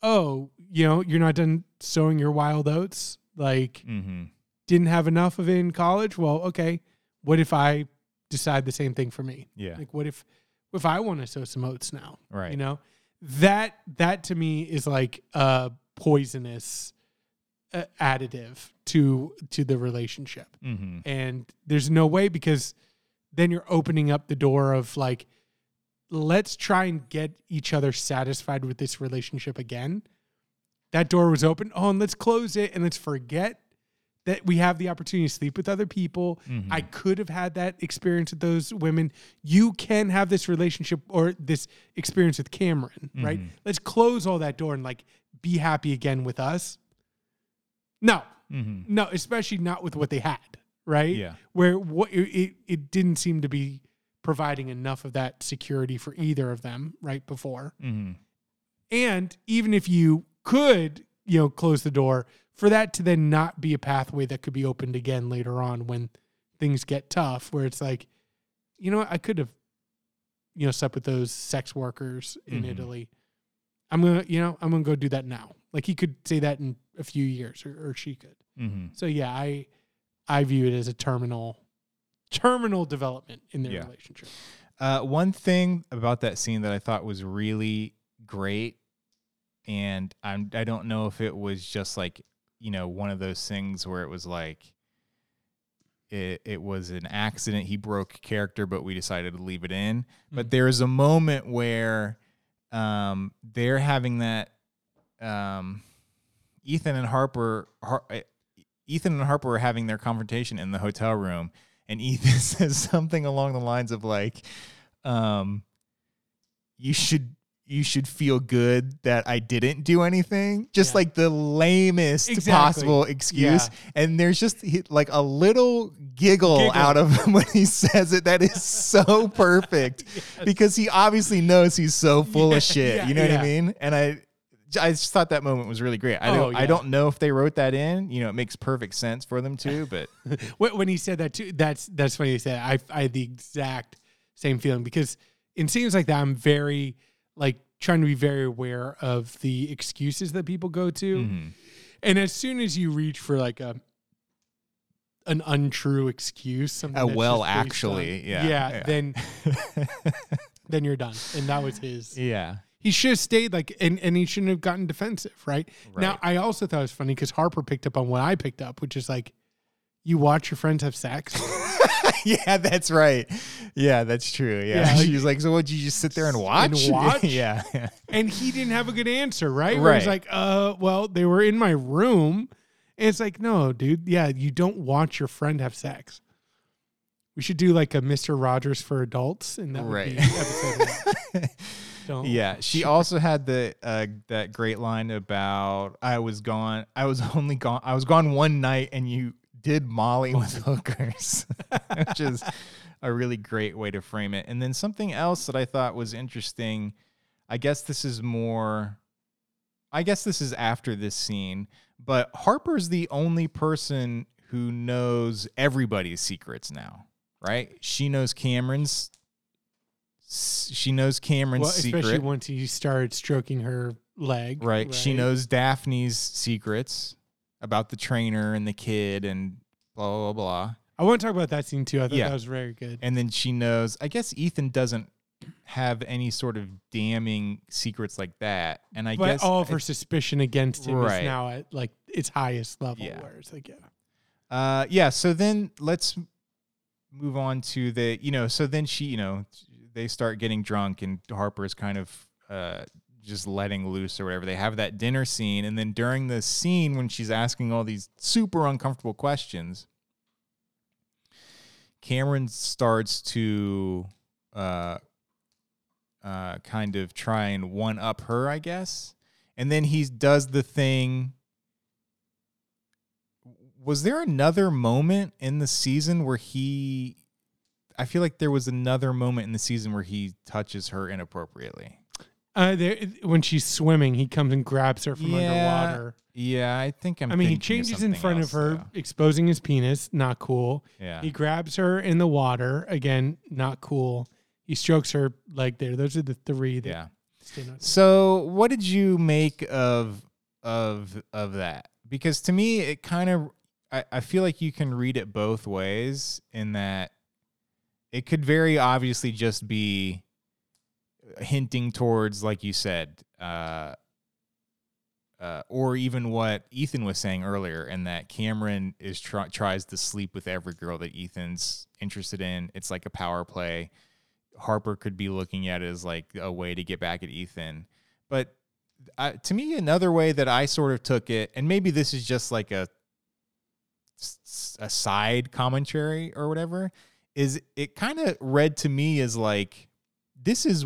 Speaker 1: "Oh, you know, you're not done sowing your wild oats. Like
Speaker 2: Mm-hmm.
Speaker 1: didn't have enough of it in college. Well, okay. What if I decide the same thing for me?
Speaker 2: Yeah.
Speaker 1: Like what if if I want to sow some oats now?
Speaker 2: Right.
Speaker 1: You know? That that to me is like a poisonous uh, additive to to the relationship.
Speaker 2: Mm-hmm.
Speaker 1: And there's no way because then you're opening up the door of like let's try and get each other satisfied with this relationship again. That door was open. Oh, and let's close it and let's forget that we have the opportunity to sleep with other people.
Speaker 2: Mhm.
Speaker 1: I could have had that experience with those women. You can have this relationship or this experience with Cameron, right?
Speaker 2: Mhm.
Speaker 1: Let's close all that door and like be happy again with us. No,
Speaker 2: Mm-hmm.
Speaker 1: no, especially not with what they had, right?
Speaker 2: Yeah.
Speaker 1: Where what it, it didn't seem to be providing enough of that security for either of them right before.
Speaker 2: Mm-hmm.
Speaker 1: And even if you could, you know, close the door, for that to then not be a pathway that could be opened again later on when things get tough, where it's like, you know what, I could have, you know, slept with those sex workers in
Speaker 2: Mhm.
Speaker 1: Italy. I'm gonna, you know, I'm gonna go do that now. Like he could say that in a few years, or, or she could.
Speaker 2: Mm-hmm.
Speaker 1: So yeah, I I view it as a terminal terminal development in their
Speaker 2: Yeah.
Speaker 1: relationship.
Speaker 2: Uh, one thing about that scene that I thought was really great, and I'm I don't know if it was just like you know one of those things where it was like it it was an accident he broke character, but we decided to leave it in. But
Speaker 1: Mhm.
Speaker 2: there is a moment where um, they're having that um, Ethan and Harper. Har- uh, Ethan and Harper are having their confrontation in the hotel room, and Ethan says something along the lines of like, um, "You should." You should feel good that I didn't do anything. Just
Speaker 1: Yeah.
Speaker 2: like the lamest
Speaker 1: Exactly.
Speaker 2: possible excuse. And there's just like a little giggle,
Speaker 1: Giggle.
Speaker 2: out of him when he says it. That is so perfect because he obviously knows he's so full
Speaker 1: Yeah,
Speaker 2: of shit. you know what. I mean? And I, I just thought that moment was really great. I
Speaker 1: Oh,
Speaker 2: don't, I
Speaker 1: yeah.
Speaker 2: don't know if they wrote that in. You know, it makes perfect sense for them to, but
Speaker 1: When he said that too, that's that's funny. He said I I had the exact same feeling because in scenes like that, I'm very like trying to be very aware of the excuses that people go to,
Speaker 2: Mhm.
Speaker 1: and as soon as you reach for like a an untrue excuse, something
Speaker 2: Uh, well, actually,
Speaker 1: on-
Speaker 2: yeah,
Speaker 1: yeah,
Speaker 2: yeah.
Speaker 1: then then you're done, and that was his.
Speaker 2: yeah,
Speaker 1: He should have stayed like, and, and he shouldn't have gotten defensive, right? Now, I also thought it was funny because Harper picked up on what I picked up, which is like, you watch your friends have sex.
Speaker 2: yeah, that's right. Yeah, that's true. Yeah,
Speaker 1: Yeah, like-
Speaker 2: she was like, "So what? You just sit there and watch?
Speaker 1: watch?
Speaker 2: yeah,
Speaker 1: and he didn't have a good answer, right? Where he's like, uh, well, they were in my room. And it's like, no, dude, yeah, you don't watch your friend have sex. We should do like a Mr. Rogers for adults, and that would be episode one. Don't
Speaker 2: Yeah, she also had the uh, that great line about I was gone. I was only gone. I was gone one night, and you did Molly with hookers, which is a really great way to frame it. And then something else that I thought was interesting. I guess this is more. I guess this is after this scene, but Harper's the only person who knows everybody's secrets now, right? She knows Cameron's. She knows Cameron's
Speaker 1: Well,
Speaker 2: secret.
Speaker 1: especially once he started stroking her leg.
Speaker 2: Right. She knows Daphne's secrets about the trainer and the kid and blah blah blah. blah.
Speaker 1: I want to talk about that scene too. I thought
Speaker 2: Yeah.
Speaker 1: that was very good.
Speaker 2: And then she knows. I guess Ethan doesn't have any sort of damning secrets like that. And I
Speaker 1: but
Speaker 2: guess
Speaker 1: all of her suspicion against him
Speaker 2: Right.
Speaker 1: is now at like its highest level.
Speaker 2: Yeah.
Speaker 1: Where it's like, yeah,
Speaker 2: Uh, yeah. So then let's move on to the. You know. So then she. You know. They start getting drunk, and Harper's kind of. Uh, just letting loose or whatever. They have that dinner scene, and then during the scene when she's asking all these super uncomfortable questions, Cameron starts to uh, uh, kind of try and one up her, I guess. And then he does the thing was there another moment in the season where he I feel like there was another moment in the season where he touches her inappropriately.
Speaker 1: Uh, there, when she's swimming, he comes and grabs her from
Speaker 2: Yeah.
Speaker 1: underwater.
Speaker 2: Yeah, I think I'm
Speaker 1: I mean, he changes in front
Speaker 2: else,
Speaker 1: of her,
Speaker 2: though.
Speaker 1: exposing his penis. Not cool.
Speaker 2: Yeah.
Speaker 1: He grabs her in the water. Again, not cool. He strokes her leg there. Those are the three that
Speaker 2: yeah. So, what did you make of of of that? Because to me, it kind of I, I feel like you can read it both ways. In that, it could very obviously just be hinting towards, like you said, uh, uh, or even what Ethan was saying earlier, and that Cameron is tries to sleep with every girl that Ethan's interested in. It's like a power play. Harper could be looking at it as like a way to get back at Ethan. But I, to me, another way that I sort of took it, and maybe this is just like a a side commentary or whatever, is it kind of read to me as like this is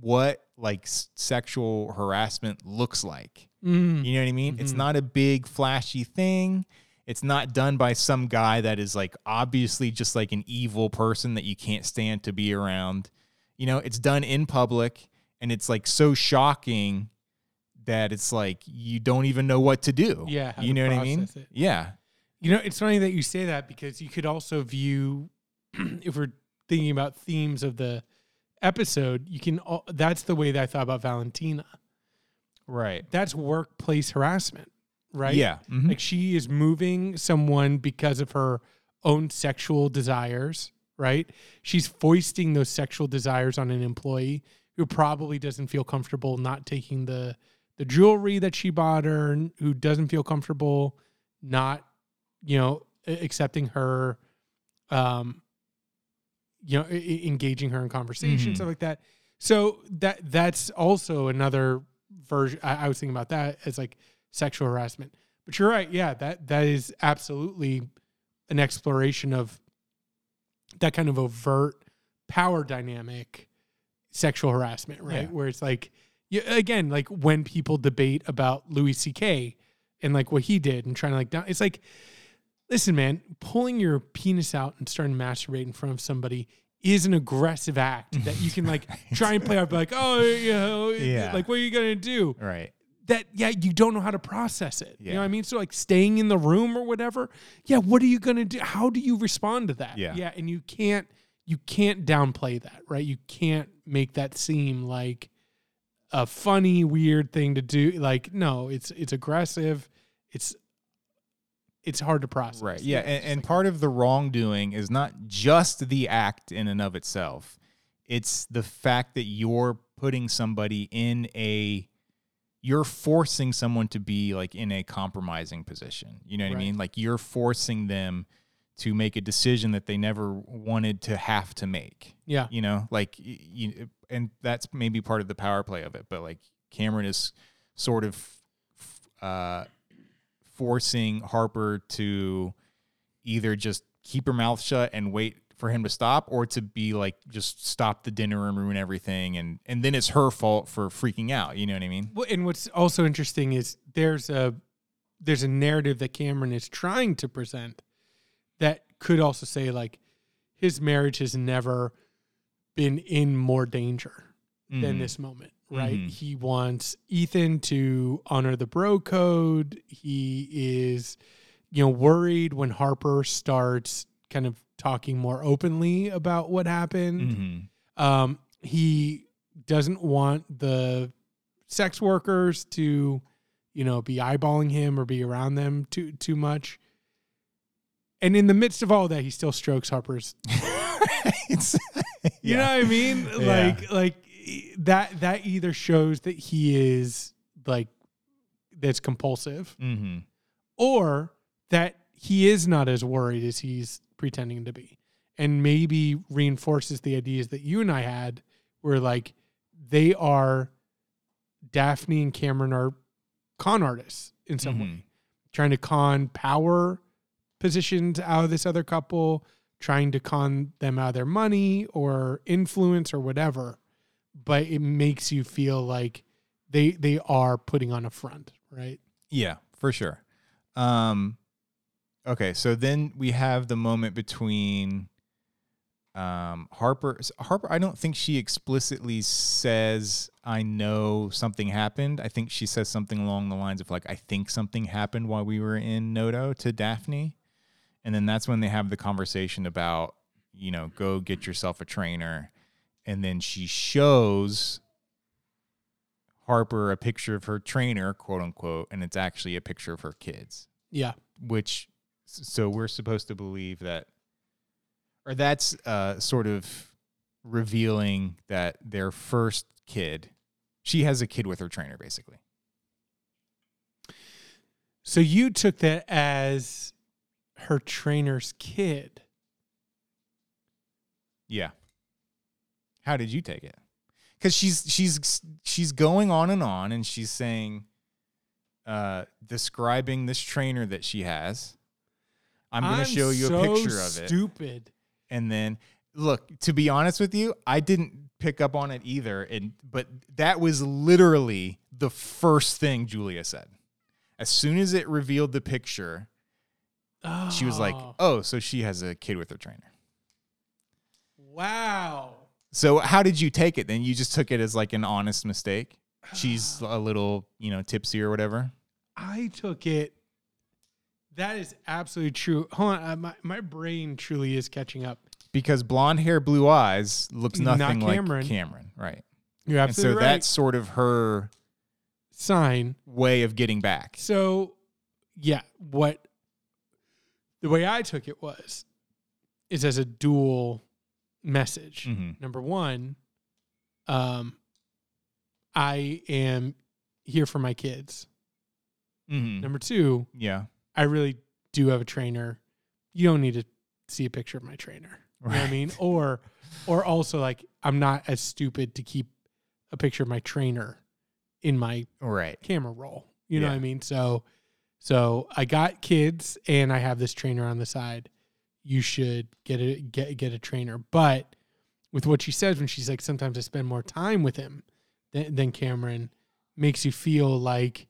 Speaker 2: what like sexual harassment looks like.
Speaker 1: Mm.
Speaker 2: You know what I mean? It's
Speaker 1: Mhm.
Speaker 2: not a big flashy thing. It's not done by some guy that is like obviously just like an evil person that you can't stand to be around. You know, it's done in public and it's like so shocking that it's like you don't even know what to do.
Speaker 1: Yeah,
Speaker 2: You know what I mean?
Speaker 1: it.
Speaker 2: Yeah.
Speaker 1: You know, it's funny that you say that because you could also view, if we're thinking about themes of the episode, you can. That's the way that I thought about Valentina.
Speaker 2: Right.
Speaker 1: That's workplace harassment, right?
Speaker 2: Yeah. Mhm.
Speaker 1: Like she is moving someone because of her own sexual desires, right? She's foisting those sexual desires on an employee who probably doesn't feel comfortable not taking the the jewelry that she bought her, and who doesn't feel comfortable not, you know, accepting her, um, you know, engaging her in conversation,
Speaker 2: Mhm.
Speaker 1: stuff like that. So that that's also another version. I, I was thinking about that as like sexual harassment. But you're right. Yeah, that that is absolutely an exploration of that kind of overt power dynamic sexual harassment, right?
Speaker 2: Yeah.
Speaker 1: Where it's like yeah, again, like when people debate about Louis C.K. and like what he did and trying to like down it's like listen, man, pulling your penis out and starting to masturbate in front of somebody is an aggressive act that you can like try and play off like, oh, you know,
Speaker 2: Yeah.
Speaker 1: like what are you gonna do?
Speaker 2: Right.
Speaker 1: that yeah you don't know how to process it you know what i mean so like staying in the room or whatever yeah what are you gonna do how do you respond to that
Speaker 2: Yeah.
Speaker 1: yeah and you can't you can't downplay that right you can't make that seem like a funny weird thing to do like no it's it's aggressive it's it's hard to process
Speaker 2: Right. Yeah. And, and part of the wrongdoing is not just the act in and of itself, it's the fact that you're putting somebody in a, you're forcing someone to be like in a compromising position. You know what
Speaker 1: Right.
Speaker 2: I mean? Like you're forcing them to make a decision that they never wanted to have to make.
Speaker 1: yeah
Speaker 2: You know, like, you, and that's maybe part of the power play of it. But like Cameron is sort of, uh, forcing Harper to either just keep her mouth shut and wait for him to stop or to be like just stop the dinner and ruin everything. And and then it's her fault for freaking out. You know what i mean?
Speaker 1: Well, and what's also interesting is there's a there's a narrative that Cameron is trying to present that could also say like his marriage has never been in more danger than
Speaker 2: Mhm.
Speaker 1: this moment, right?
Speaker 2: Mhm.
Speaker 1: He wants Ethan to honor the bro code. He is, you know, worried when Harper starts kind of talking more openly about what happened.
Speaker 2: Mhm.
Speaker 1: Um, he doesn't want the sex workers to, you know, be eyeballing him or be around them too too much. And in the midst of all that, he still strokes Harper's.
Speaker 2: It's-
Speaker 1: You know what I mean?
Speaker 2: Yeah.
Speaker 1: Like like e- that that either shows that he is like that's compulsive
Speaker 2: Mhm.
Speaker 1: or that he is not as worried as he's pretending to be and maybe reinforces the ideas that you and I had where like they are Daphne and Cameron are con artists in some
Speaker 2: Mhm.
Speaker 1: way trying to con power positions out of this other couple trying to con them out of their money or influence or whatever but it makes you feel like they they are putting on a front right
Speaker 2: Yeah, for sure. Um, okay, so then we have the moment between um Harper Harper I don't think she explicitly says I know something happened. I think she says something along the lines of like I think something happened while we were in Noto to Daphne. And then that's when they have the conversation about, you know, go get yourself a trainer. And then she shows Harper a picture of her trainer, quote unquote, and it's actually a picture of her kids
Speaker 1: Yeah.
Speaker 2: which so we're supposed to believe that or that's uh sort of revealing that their first kid she has a kid with her trainer basically
Speaker 1: So you took that as her trainer's kid.
Speaker 2: yeah how did you take it? Because she's she's she's going on and on and she's saying uh describing this trainer that she has. I'm gonna show you
Speaker 1: so
Speaker 2: a picture of it.
Speaker 1: Stupid.
Speaker 2: and then look to be honest with you i didn't pick up on it either and but that was literally the first thing julia said. As soon as it revealed the picture she was like
Speaker 1: Oh,
Speaker 2: oh so she has a kid with her trainer.
Speaker 1: "Wow."
Speaker 2: So how did you take it then you just took it as like an honest mistake she's a little you know tipsy or whatever
Speaker 1: I took it. That is absolutely true. Hold on, uh, my my brain truly is catching up.
Speaker 2: because blonde hair blue eyes looks
Speaker 1: Not
Speaker 2: nothing like
Speaker 1: Cameron.
Speaker 2: cameron right
Speaker 1: You're
Speaker 2: and so
Speaker 1: absolutely right.
Speaker 2: that's sort of her
Speaker 1: sign.
Speaker 2: way of getting back
Speaker 1: So, yeah, what the way I took it was is as a dual message.
Speaker 2: Mhm.
Speaker 1: Number one, um, I am here for my kids.
Speaker 2: Mhm.
Speaker 1: Number two,
Speaker 2: yeah
Speaker 1: I really do have a trainer. You don't need to see a picture of my trainer. You know what I mean? Or or also like I'm not as stupid to keep a picture of my trainer in my
Speaker 2: right
Speaker 1: camera roll. You know what I mean? So so I got kids and I have this trainer on the side. You should get a get get a trainer. But with what she says when she's like sometimes I spend more time with him than, than Cameron makes you feel like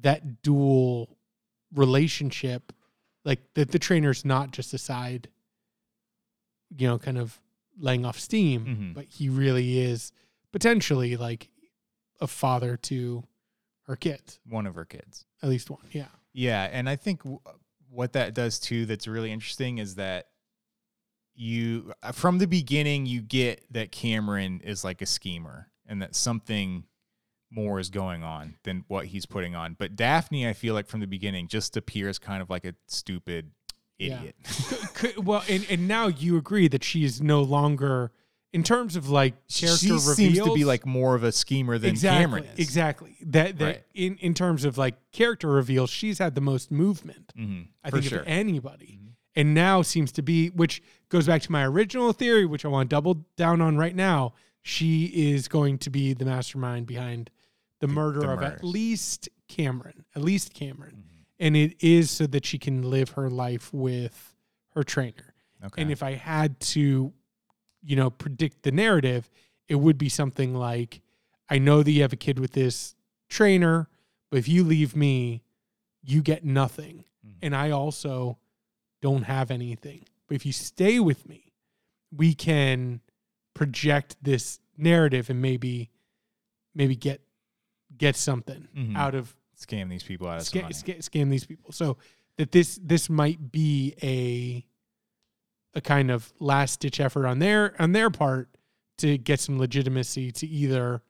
Speaker 1: that dual relationship like that the trainer's not just a side you know kind of laying off steam
Speaker 2: Mhm.
Speaker 1: but he really is potentially like a father to her kids
Speaker 2: one of her kids
Speaker 1: at least one yeah
Speaker 2: Yeah, and I think what that does too that's really interesting is that you uh, from the beginning you get that Cameron is like a schemer and that something more is going on than what he's putting on. But Daphne, I feel like from the beginning just appears kind of like a stupid idiot.
Speaker 1: Could- well and, and now you agree that she's no longer in terms of like character
Speaker 2: she
Speaker 1: reveals
Speaker 2: seems to be like more of a schemer than
Speaker 1: exactly
Speaker 2: Cameron is.
Speaker 1: exactly that that
Speaker 2: Right.
Speaker 1: in in terms of like character reveals she's had the most movement
Speaker 2: hmm
Speaker 1: I think
Speaker 2: sure.
Speaker 1: of anybody.
Speaker 2: Mhm.
Speaker 1: And now seems to be, which goes back to my original theory, which I want to double down on right now. She is going to be the mastermind behind the, murder
Speaker 2: the
Speaker 1: of at least Cameron, at least Cameron.
Speaker 2: Mhm.
Speaker 1: And it is so that she can live her life with her trainer.
Speaker 2: Okay.
Speaker 1: And if I had to, you know, predict the narrative, it would be something like I know that you have a kid with this trainer, but if you leave me, you get nothing.
Speaker 2: Mhm.
Speaker 1: And I also don't have anything. But if you stay with me, we can project this narrative and maybe maybe get get something
Speaker 2: Mhm.
Speaker 1: out of
Speaker 2: scam these people out of some
Speaker 1: scam,
Speaker 2: money.
Speaker 1: scam, scam these people. So that this this might be a a kind of last ditch effort on their on their part to get some legitimacy to either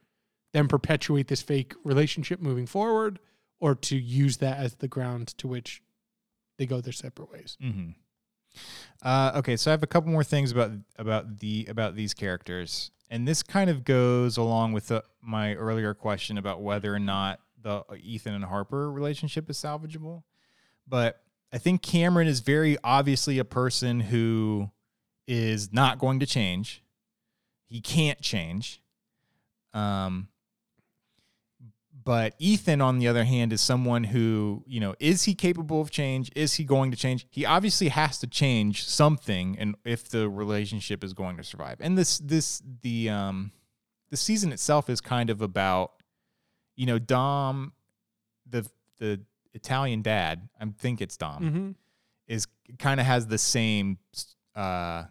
Speaker 1: then perpetuate this fake relationship moving forward or to use that as the ground to which they go their separate ways.
Speaker 2: Mm-hmm. Uh, okay, so I have a couple more things about about the about these characters, and this kind of goes along with the, my earlier question about whether or not the Ethan and Harper relationship is salvageable. But I think Cameron is very obviously a person who is not going to change. He can't change. Um, but Ethan, on the other hand, is someone who, you know, is he capable of change? Is he going to change? He obviously has to change something, and if the relationship is going to survive. And this, this, the, um, the season itself is kind of about, you know, Dom, the the Italian dad. I think it's Dom.
Speaker 1: Mm-hmm.
Speaker 2: is kind of has the same uh,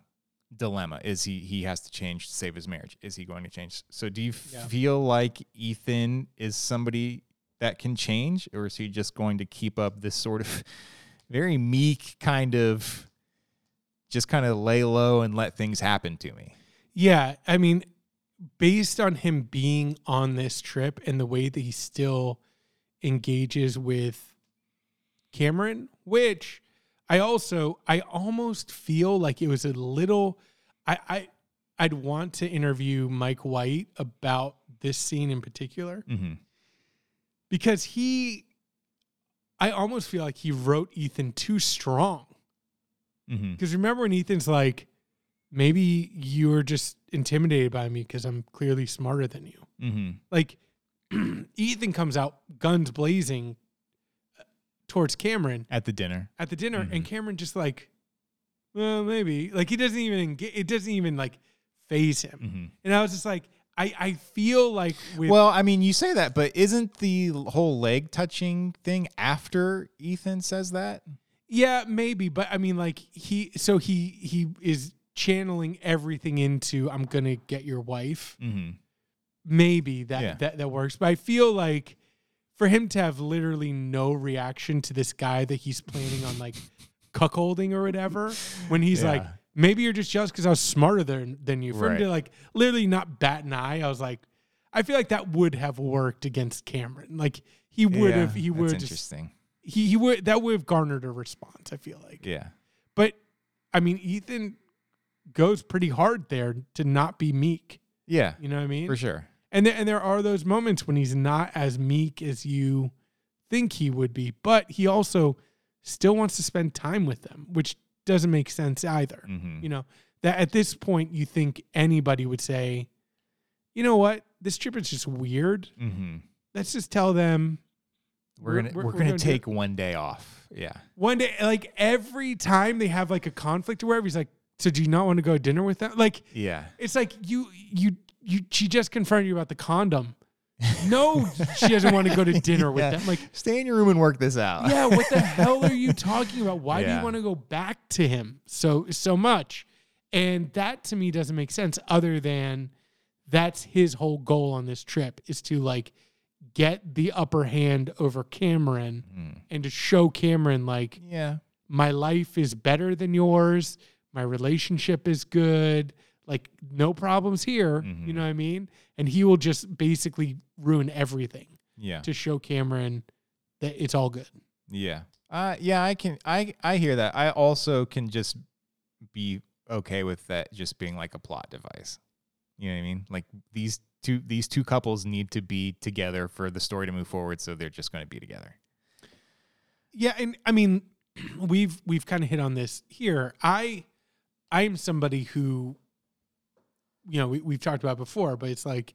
Speaker 2: dilemma. Is he he has to change to save his marriage? Is he going to change? So do you
Speaker 1: Yeah.
Speaker 2: feel like Ethan is somebody that can change, or is he just going to keep up this sort of very meek kind of just kind of lay low and let things happen to me?
Speaker 1: Yeah, I mean, based on him being on this trip and the way that he still engages with Cameron, which I also I almost feel like it was a little I I I'd want to interview Mike White about this scene in particular
Speaker 2: Mm-hmm.
Speaker 1: because he I almost feel like he wrote Ethan too strong.
Speaker 2: Mm-hmm.
Speaker 1: Because remember when Ethan's like, maybe you're just intimidated by me because I'm clearly smarter than you.
Speaker 2: Mm-hmm.
Speaker 1: Like, Ethan comes out guns blazing towards Cameron
Speaker 2: At the dinner.
Speaker 1: at the dinner,
Speaker 2: Mhm.
Speaker 1: and Cameron just like, well, maybe. Like, he doesn't even get, it doesn't even like phase him.
Speaker 2: Mm-hmm.
Speaker 1: And I was just like, I, I feel like with,
Speaker 2: Well, I mean, you say that, but isn't the whole leg touching thing after Ethan says that?
Speaker 1: yeah, maybe. But I mean, like, he, so he, he is channeling everything into, I'm to get your wife.
Speaker 2: Mm-hmm.
Speaker 1: maybe that,
Speaker 2: Yeah.
Speaker 1: that that works. But I feel like for him to have literally no reaction to this guy that he's planning on like cuckolding or whatever, when he's like, maybe you're just jealous because I was smarter than than you. For him to like literally not bat an eye, I was like, I feel like that would have worked against Cameron. Like he would have, he would just
Speaker 2: interesting.
Speaker 1: he he would that would have garnered a response. I feel like,
Speaker 2: Yeah.
Speaker 1: but I mean, Ethan goes pretty hard there to not be meek.
Speaker 2: Yeah,
Speaker 1: You know what I mean?
Speaker 2: for sure.
Speaker 1: And there, and there are those moments when he's not as meek as you think he would be, but he also still wants to spend time with them, which doesn't make sense either.
Speaker 2: Mm-hmm.
Speaker 1: You know, that at this point you think anybody would say, you know what, this trip is just weird.
Speaker 2: Mm-hmm.
Speaker 1: Let's just tell them
Speaker 2: We're,
Speaker 1: We're-
Speaker 2: gonna
Speaker 1: we're-
Speaker 2: we're, gonna
Speaker 1: gonna
Speaker 2: take one day off. Yeah.
Speaker 1: one day, like every time they have like a conflict or whatever, he's like, so do you not want to go to dinner with them? Like,
Speaker 2: Yeah.
Speaker 1: it's like you, you, you, she just confronted you about the condom. No, she doesn't want to go to dinner with
Speaker 2: Yeah.
Speaker 1: them. Like,
Speaker 2: Stay in your room and work this out.
Speaker 1: yeah, what the hell are you talking about? Why do you want to go back to him so so much? And that to me doesn't make sense other than that's his whole goal on this trip is to like get the upper hand over Cameron
Speaker 2: Mm.
Speaker 1: and to show Cameron like
Speaker 2: Yeah.
Speaker 1: my life is better than yours, my relationship is good, like no problems here, you
Speaker 2: Mhm.
Speaker 1: know what I mean? And he will just basically ruin everything
Speaker 2: Yeah.
Speaker 1: to show Cameron that it's all good.
Speaker 2: Yeah. Uh yeah, I can I I hear that. I also can just be okay with that just being like a plot device. You know what I mean? Like these two these two couples need to be together for the story to move forward, so they're just going to be together.
Speaker 1: Yeah, and I mean, we've we've kind of hit on this here. I I'm somebody who, you know, we, we've talked about before, but it's like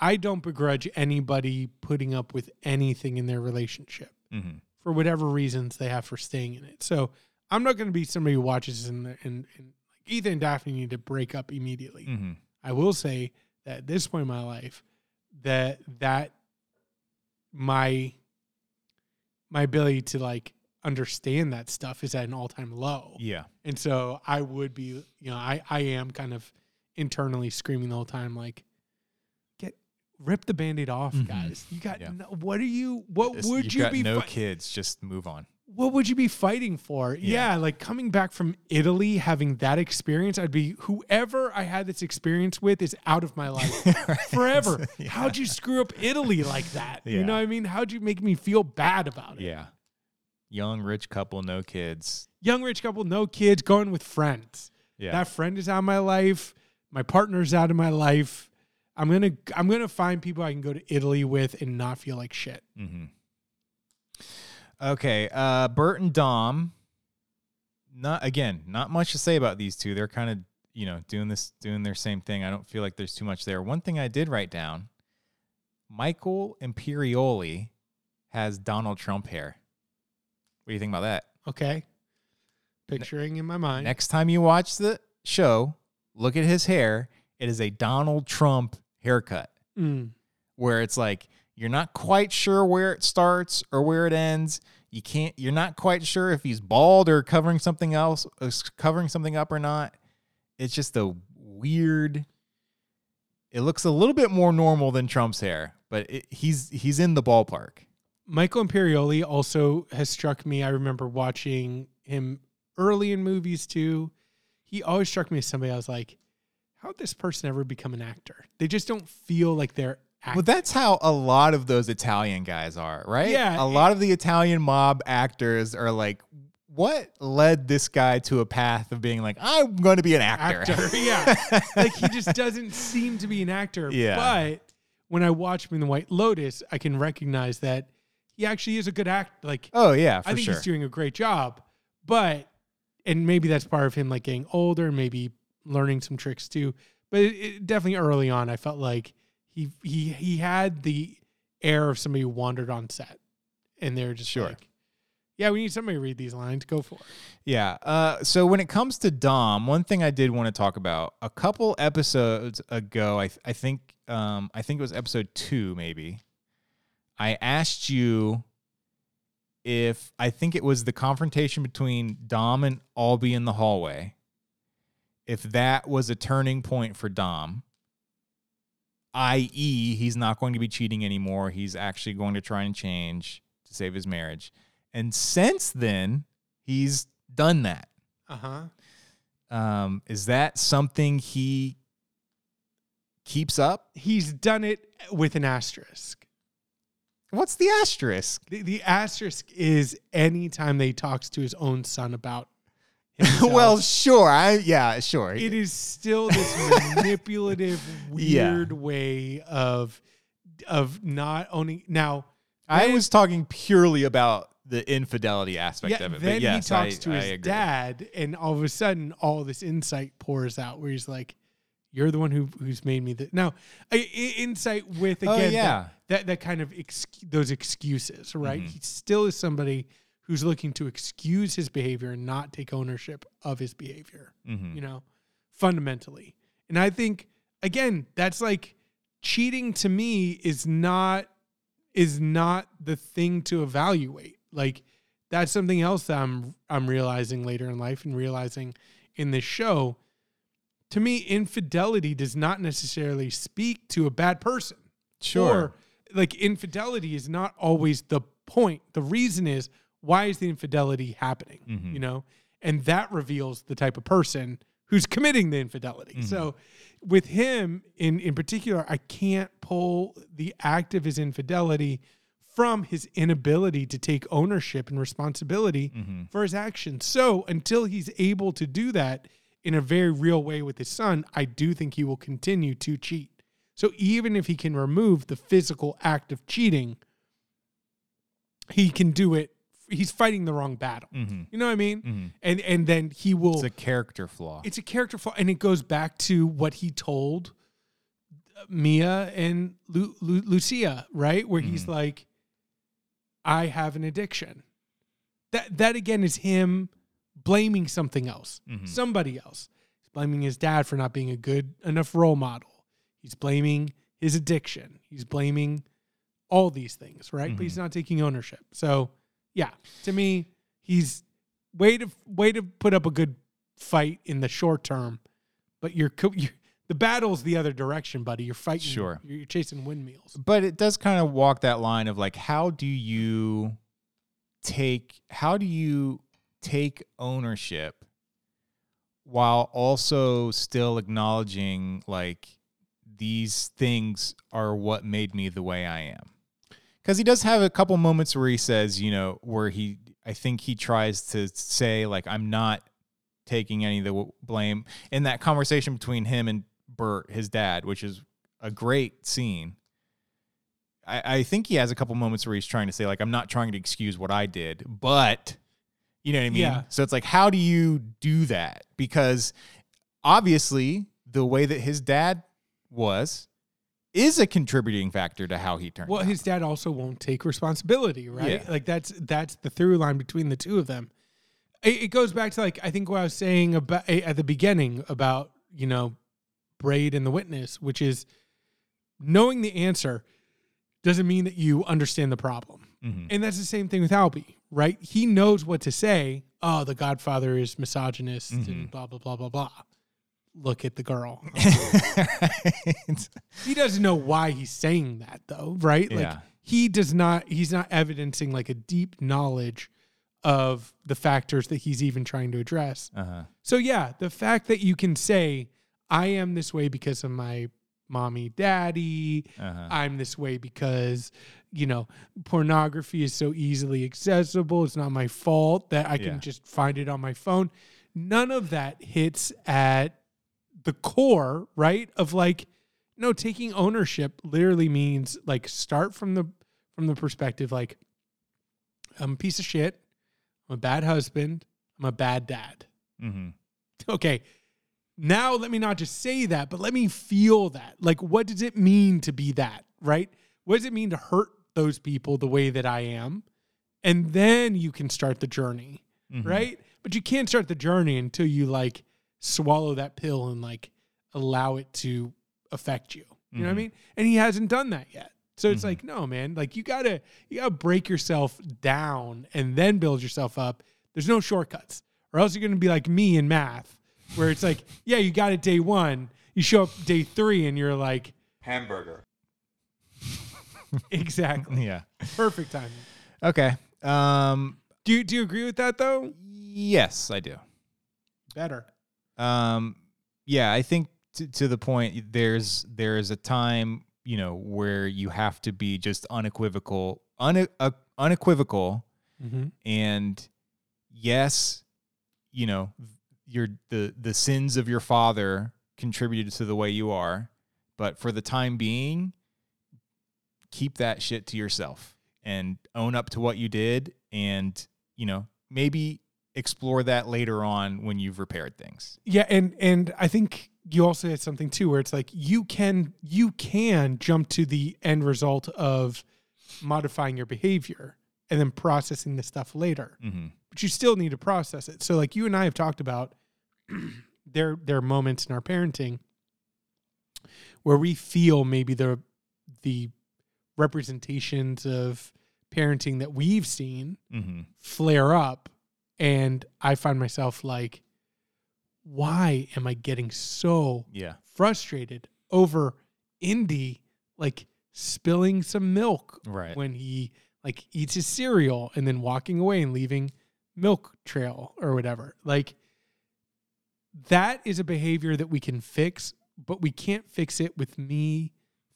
Speaker 1: I don't begrudge anybody putting up with anything in their relationship
Speaker 2: Mm-hmm.
Speaker 1: for whatever reasons they have for staying in it. So I'm not going to be somebody who watches and and, and like Ethan and Daphne need to break up immediately.
Speaker 2: Mm-hmm.
Speaker 1: I will say that at this point in my life, that that my my ability to like understand that stuff is at an all time low.
Speaker 2: Yeah.
Speaker 1: And so I would be, you know, I I am kind of internally screaming the whole time like get rip the band-aid off,
Speaker 2: Mhm.
Speaker 1: guys. You got
Speaker 2: Yeah.
Speaker 1: no, what are you what would
Speaker 2: got
Speaker 1: be
Speaker 2: no
Speaker 1: fi-
Speaker 2: kids, just move on.
Speaker 1: what would you be fighting for? Yeah.
Speaker 2: Yeah.
Speaker 1: like coming back from Italy, having that experience, I'd be whoever I had this experience with is out of my life forever.
Speaker 2: Yeah.
Speaker 1: How'd you screw up Italy like that? You know what I mean? How'd you make me feel bad about it?
Speaker 2: Yeah. Young rich couple, no kids.
Speaker 1: Young rich couple, no kids, going with friends.
Speaker 2: Yeah.
Speaker 1: That friend is out of my life. My partner's out of my life. I'm gonna I'm gonna find people I can go to Italy with and not feel like shit.
Speaker 2: Mm-hmm. Okay, uh, Bert and Dom. Not again, not much to say about these two. They're kind of you know doing this, doing their same thing. I don't feel like there's too much there. One thing I did write down: Michael Imperioli has Donald Trump hair. What do you think about that?
Speaker 1: Okay. Picturing in my mind.
Speaker 2: Next time you watch the show, look at his hair. It is a Donald Trump haircut.
Speaker 1: Mm.
Speaker 2: where it's like you're not quite sure where it starts or where it ends. You can't. You're not quite sure if he's bald or covering something else, uh, covering something up or not. It's just a weird. It looks a little bit more normal than Trump's hair, but it, he's he's in the ballpark.
Speaker 1: Michael Imperioli also has struck me. I remember watching him early in movies too. He always struck me as somebody I was like, how'd this person ever become an actor? They just don't feel like they're acting.
Speaker 2: Well, that's how a lot of those Italian guys are, right?
Speaker 1: Yeah,
Speaker 2: A lot of the Italian mob actors are like, what led this guy to a path of being like, I'm going to be an actor?
Speaker 1: actor. yeah. like he just doesn't seem to be an actor.
Speaker 2: Yeah.
Speaker 1: But when I watch him in The White Lotus, I can recognize that he actually is a good actor. Like
Speaker 2: oh, yeah, for
Speaker 1: I think
Speaker 2: sure.
Speaker 1: he's doing a great job. But and maybe that's part of him like getting older, maybe learning some tricks too. But it, it, definitely early on, I felt like he he he had the air of somebody who wandered on set, and they're just
Speaker 2: Sure.
Speaker 1: like, "Yeah, we need somebody to read these lines. Go for it."
Speaker 2: Yeah. Uh, so when it comes to Dom, one thing I did want to talk about a couple episodes ago, I, th- I think um, I think it was episode two, maybe. I asked you if I think it was the confrontation between Dom and Albie in the hallway, if that was a turning point for Dom, i.e., he's not going to be cheating anymore. He's actually going to try and change to save his marriage. And since then, he's done that.
Speaker 1: Uh huh.
Speaker 2: Um, is that something he keeps up?
Speaker 1: He's done it with an asterisk.
Speaker 2: What's the asterisk?
Speaker 1: The, the asterisk is anytime that he talks to his own son about himself.
Speaker 2: well, sure. I yeah, sure.
Speaker 1: it is still this manipulative,
Speaker 2: Yeah.
Speaker 1: weird way of of not owning. Now,
Speaker 2: I was talking purely about the infidelity aspect
Speaker 1: yeah,
Speaker 2: of it.
Speaker 1: then
Speaker 2: but yes,
Speaker 1: he talks
Speaker 2: I,
Speaker 1: to his dad, and all of a sudden, all this insight pours out where he's like, "You're the one who who's made me the now." I, I- insight with
Speaker 2: Oh,
Speaker 1: again
Speaker 2: yeah.
Speaker 1: That, that kind of ex, those excuses, right?
Speaker 2: Mhm.
Speaker 1: He still is somebody who's looking to excuse his behavior and not take ownership of his behavior.
Speaker 2: Mhm.
Speaker 1: you know, fundamentally. And I think again, that's like cheating to me is not is not the thing to evaluate. Like that's something else that I'm I'm realizing later in life and realizing in this show. To me, infidelity does not necessarily speak to a bad person.
Speaker 2: Sure.
Speaker 1: Or like infidelity is not always the point. The reason is why is the infidelity happening?
Speaker 2: Mhm.
Speaker 1: You know? And that reveals the type of person who's committing the infidelity.
Speaker 2: Mhm.
Speaker 1: So with him in in particular, I can't pull the act of his infidelity from his inability to take ownership and responsibility
Speaker 2: Mhm.
Speaker 1: for his actions. So until he's able to do that in a very real way with his son, I do think he will continue to cheat. So even if he can remove the physical act of cheating, he can do it. He's fighting the wrong battle.
Speaker 2: Mhm.
Speaker 1: You know what I mean?
Speaker 2: Mhm.
Speaker 1: And and then he will.
Speaker 2: It's a character flaw.
Speaker 1: It's a character flaw, and it goes back to what he told Mia and Lu, Lu, Lucia, right? Where he's
Speaker 2: Mhm.
Speaker 1: like, "I have an addiction." That that again is him blaming something else,
Speaker 2: Mhm.
Speaker 1: somebody else. He's blaming his dad for not being a good enough role model. He's blaming his addiction. He's blaming all these things, right? But he's mm-hmm. not taking ownership. So, yeah, to me, he's way to way to put up a good fight in the short term, but you're, you're the battle's the other direction, buddy. You're fighting.
Speaker 2: Sure.
Speaker 1: You're, you're chasing windmills.
Speaker 2: but it does kind of walk that line of like how do you take how do you take ownership while also still acknowledging like these things are what made me the way I am because he does have a couple moments where he says you know where he I think he tries to say like I'm not taking any of the w- blame in that conversation between him and Bert his dad which is a great scene I, I think he has a couple moments where he's trying to say like I'm not trying to excuse what I did, but you know what I mean.
Speaker 1: Yeah.
Speaker 2: So it's like how do you do that? Because obviously the way that his dad was is a contributing factor to how he turned.
Speaker 1: Well,
Speaker 2: out.
Speaker 1: his dad also won't take responsibility, right?
Speaker 2: Yeah.
Speaker 1: Like that's that's the through line between the two of them. It, it goes back to like I think what I was saying about at the beginning about you know Braid and the witness, which is knowing the answer doesn't mean that you understand the problem.
Speaker 2: Mhm.
Speaker 1: And that's the same thing with Albie, right? He knows what to say. Oh, the Godfather is misogynist
Speaker 2: Mhm.
Speaker 1: and blah blah blah blah blah. Look at the girl.
Speaker 2: Right?
Speaker 1: he doesn't know why he's saying that though, right? Like
Speaker 2: Yeah.
Speaker 1: he does not he's not evidencing like a deep knowledge of the factors that he's even trying to address.
Speaker 2: uh-huh.
Speaker 1: So yeah, the fact that you can say I am this way because of my mommy daddy,
Speaker 2: Uh-huh.
Speaker 1: I'm this way because you know pornography is so easily accessible. It's not my fault that I can
Speaker 2: Yeah.
Speaker 1: just find it on my phone. None of that hits at the core, right? Of like, no, taking ownership literally means like start from the from the perspective like I'm a piece of shit. I'm a bad husband. I'm a bad dad.
Speaker 2: Mm-hmm.
Speaker 1: Okay. Now let me not just say that, but let me feel that. Like, what does it mean to be that, right? What does it mean to hurt those people the way that I am? And then you can start the journey,
Speaker 2: Mhm.
Speaker 1: right? But you can't start the journey until you like swallow that pill and like allow it to affect you. You know what I
Speaker 2: Mhm.
Speaker 1: mean? And he hasn't done that yet. So it's
Speaker 2: Mhm.
Speaker 1: like, no, man, like you gotta you gotta break yourself down and then build yourself up. There's no shortcuts. Or else you're gonna be like me in math, where it's like, yeah, you got it day one, you show up day three and you're like,
Speaker 4: Hamburger.
Speaker 1: exactly.
Speaker 2: Yeah.
Speaker 1: Perfect timing.
Speaker 2: Okay. Um
Speaker 1: Do you do you agree with that though?
Speaker 2: yes, I do.
Speaker 1: Better.
Speaker 2: Um, yeah, I think to, to the point there's there's a time you know where you have to be just unequivocal, une, uh, unequivocal,
Speaker 1: Mm-hmm.
Speaker 2: and yes, you know your the the sins of your father contributed to the way you are, but for the time being, keep that shit to yourself and own up to what you did, and you know maybe explore that later on when you've repaired things.
Speaker 1: Yeah, and and I think you also had something too where it's like you can you can jump to the end result of modifying your behavior and then processing the stuff later.
Speaker 2: Mm-hmm.
Speaker 1: But you still need to process it. So like you and I have talked about there there are moments in our parenting where we feel maybe the the representations of parenting that we've seen
Speaker 2: Mm-hmm.
Speaker 1: flare up and I find myself like why am I getting so
Speaker 2: Yeah.
Speaker 1: frustrated over Indy like spilling some milk
Speaker 2: Right.
Speaker 1: when he like eats his cereal and then walking away and leaving milk trail or whatever. Like that is a behavior that we can fix, but we can't fix it with me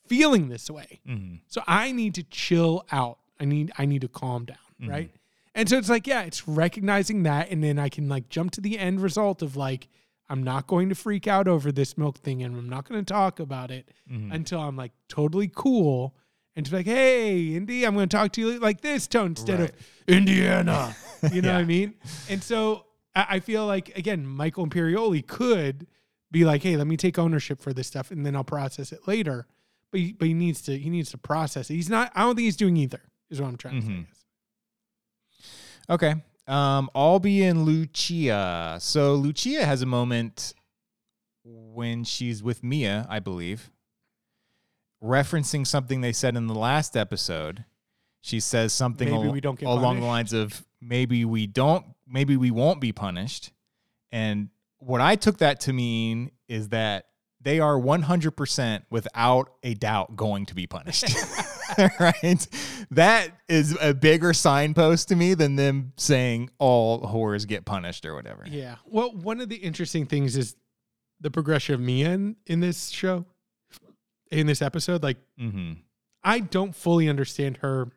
Speaker 1: feeling this way.
Speaker 2: mm-hmm.
Speaker 1: So I need to chill out. I need I need to calm down,
Speaker 2: Mhm.
Speaker 1: right? And so it's like, yeah, it's recognizing that and then I can like jump to the end result of like I'm not going to freak out over this milk thing and I'm not going to talk about it
Speaker 2: Mm-hmm.
Speaker 1: until I'm like totally cool and to be like, "Hey, Indy, I'm going to talk to you like this tone instead
Speaker 2: Right.
Speaker 1: of Indiana." You know what I mean? And so I, I feel like again, Michael Imperioli could be like, "Hey, let me take ownership for this stuff and then I'll process it later." But he, but he needs to he needs to process it. He's not. I don't think he's doing either. Is what I'm trying to say.
Speaker 2: Okay. Um, Albie and Lucia. So Lucia has a moment when she's with Mia, I believe, referencing something they said in the last episode. She says something
Speaker 1: Maybe
Speaker 2: al-
Speaker 1: we don't get
Speaker 2: along the lines of maybe we don't, maybe we won't be punished. And what I took that to mean is that they are 100% without a doubt going to be punished. right? That is a bigger signpost to me than them saying all whores get punished or whatever.
Speaker 1: Yeah. Well, one of the interesting things is the progression of Mia in, in this show, in this episode. Like,
Speaker 2: Mm-hmm.
Speaker 1: I don't fully understand her.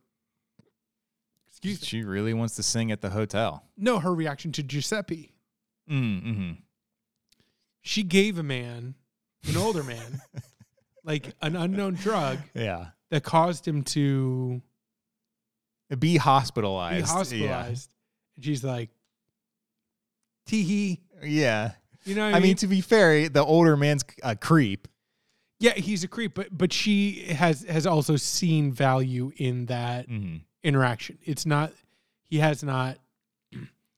Speaker 1: Excuse me.
Speaker 2: She really wants to sing at the hotel.
Speaker 1: No, her reaction to Giuseppe.
Speaker 2: Mm-hmm.
Speaker 1: She gave a man, an older man, like an unknown drug
Speaker 2: Yeah.
Speaker 1: That caused him to
Speaker 2: Be hospitalized.
Speaker 1: be hospitalized. And she's like, tee hee.
Speaker 2: Yeah. yeah.
Speaker 1: You know what
Speaker 2: I mean, to be fair, the older man's a creep.
Speaker 1: yeah, he's a creep, but but she has has also seen value in that
Speaker 2: Mm-hmm.
Speaker 1: interaction. It's not he has not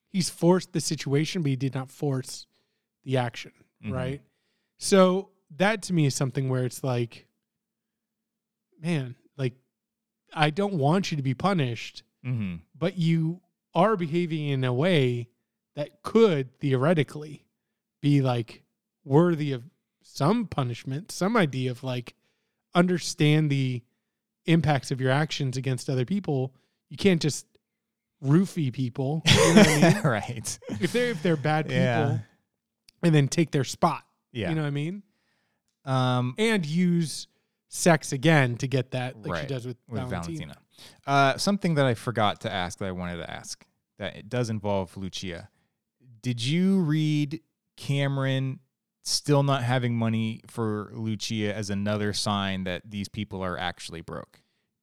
Speaker 1: he's forced the situation, but he did not force the action,
Speaker 2: Mhm.
Speaker 1: right? So that to me is something where it's like, man, like I don't want you to be punished,
Speaker 2: Mm-hmm.
Speaker 1: but you are behaving in a way that could theoretically be like worthy of some punishment, some idea of like understand the impacts of your actions against other people. You can't just roofie people. You know what I mean?
Speaker 2: right.
Speaker 1: if they're if they're bad people
Speaker 2: Yeah.
Speaker 1: and then take their spot.
Speaker 2: Yeah.
Speaker 1: You know what I mean?
Speaker 2: um,
Speaker 1: And use sex again to get that like she
Speaker 2: Right,
Speaker 1: does with,
Speaker 2: with
Speaker 1: Valentina.
Speaker 2: Valentina. Uh, something that I forgot to ask that I wanted to ask that it does involve Lucia. Did you read Cameron still not having money for Lucia as another sign that these people are actually broke?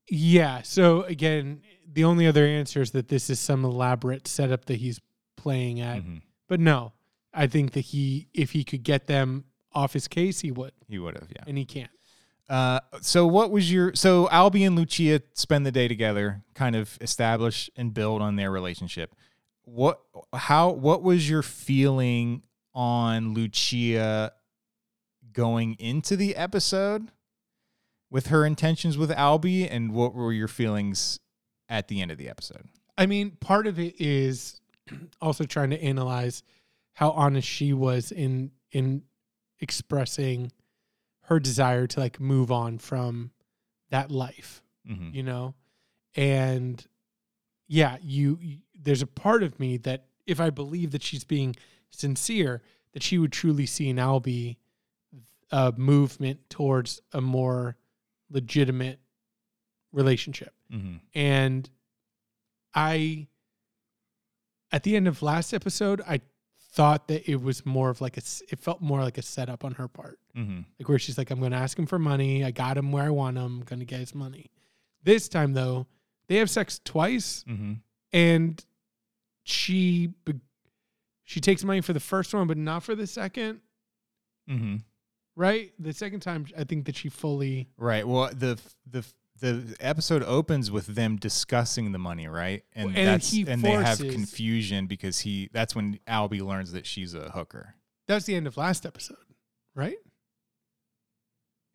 Speaker 1: Yeah. So again, the only other answer is that this is some elaborate setup that he's playing at.
Speaker 2: Mhm.
Speaker 1: But no, I think that he, if he could get them off his case, he would,
Speaker 2: He would have, yeah.
Speaker 1: and he can't.
Speaker 2: Uh, so what was your so Albie and Lucia spend the day together, kind of establish and build on their relationship. What how what was your feeling on Lucia going into the episode with her intentions with Albie and what were your feelings at the end of the episode?
Speaker 1: I mean, part of it is also trying to analyze how honest she was in in expressing her desire to like move on from that life.
Speaker 2: Mm-hmm.
Speaker 1: you know and yeah you, you there's a part of me that if i believe that she's being sincere that she would truly see in albie a movement towards a more legitimate relationship
Speaker 2: Mm-hmm.
Speaker 1: and i at the end of last episode i thought that it was more of like a it felt more like a setup on her part
Speaker 2: Mm-hmm.
Speaker 1: like where she's like, I'm going to ask him for money. I got him where I want him. I'm going to get his money. This time though, they have sex twice,
Speaker 2: Mm-hmm.
Speaker 1: and she she takes money for the first one, but not for the second.
Speaker 2: Mm-hmm.
Speaker 1: Right? The second time, I think that she fully.
Speaker 2: Right. Well, the the the episode opens with them discussing the money, right? And,
Speaker 1: and
Speaker 2: that's and they have confusion because he that's when Albie learns that she's a hooker.
Speaker 1: That was the end of last episode, right?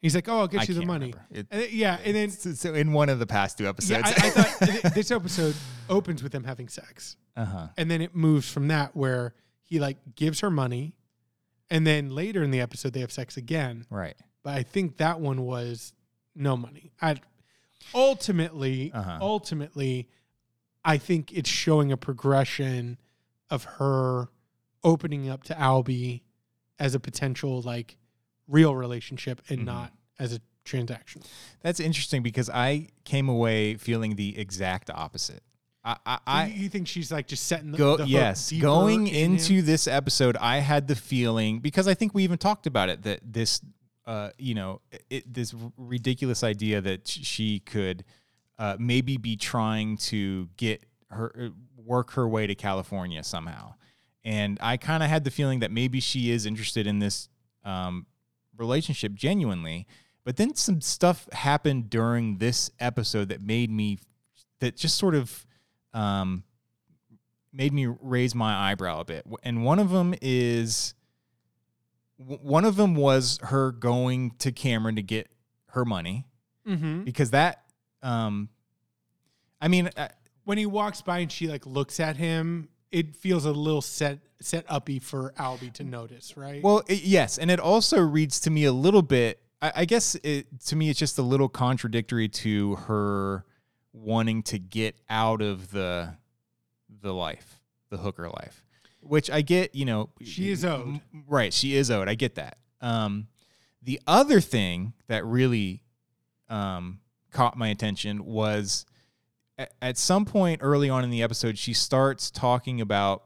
Speaker 1: He's like, "Oh, I'll get
Speaker 2: I
Speaker 1: you the money."
Speaker 2: It-
Speaker 1: And yeah, and then
Speaker 2: so, in one of the past two
Speaker 1: yeah,
Speaker 2: episodes.
Speaker 1: I, I thought this episode opens with them having sex.
Speaker 2: uh-huh.
Speaker 1: and then it moves from that where he like gives her money and then later in the episode they have sex again
Speaker 2: Right.
Speaker 1: but i think that one was no money i ultimately
Speaker 2: Uh-huh.
Speaker 1: ultimately i think it's showing a progression of her opening up to albie as a potential like real relationship and
Speaker 2: Mhm.
Speaker 1: not as a transaction
Speaker 2: That's interesting because I came away feeling the exact opposite. I I, I
Speaker 1: you, you think she's like just setting the,
Speaker 2: go
Speaker 1: the
Speaker 2: yes going
Speaker 1: in
Speaker 2: into
Speaker 1: him?
Speaker 2: this episode i had the feeling because i think we even talked about it that this uh you know it, this ridiculous idea that she could uh maybe be trying to get her uh, work her way to california somehow and i kind of had the feeling that maybe she is interested in this um relationship genuinely but then some stuff happened during this episode that made me that just sort of um made me raise my eyebrow a bit. And one of them is w- one of them was her going to Cameron to get her money
Speaker 1: Mhm.
Speaker 2: because that um I mean uh,
Speaker 1: when he walks by and she like looks at him, it feels a little set set uppy for Albie to notice, right?
Speaker 2: well it, yes, and it also reads to me a little bit I, I guess it to me it's just a little contradictory to her wanting to get out of the the life, the hooker life. Which I get, you know,
Speaker 1: She is owed.
Speaker 2: Right, she is owed. I get that. Um, the other thing that really um, caught my attention was at, at some point early on in the episode, she starts talking about.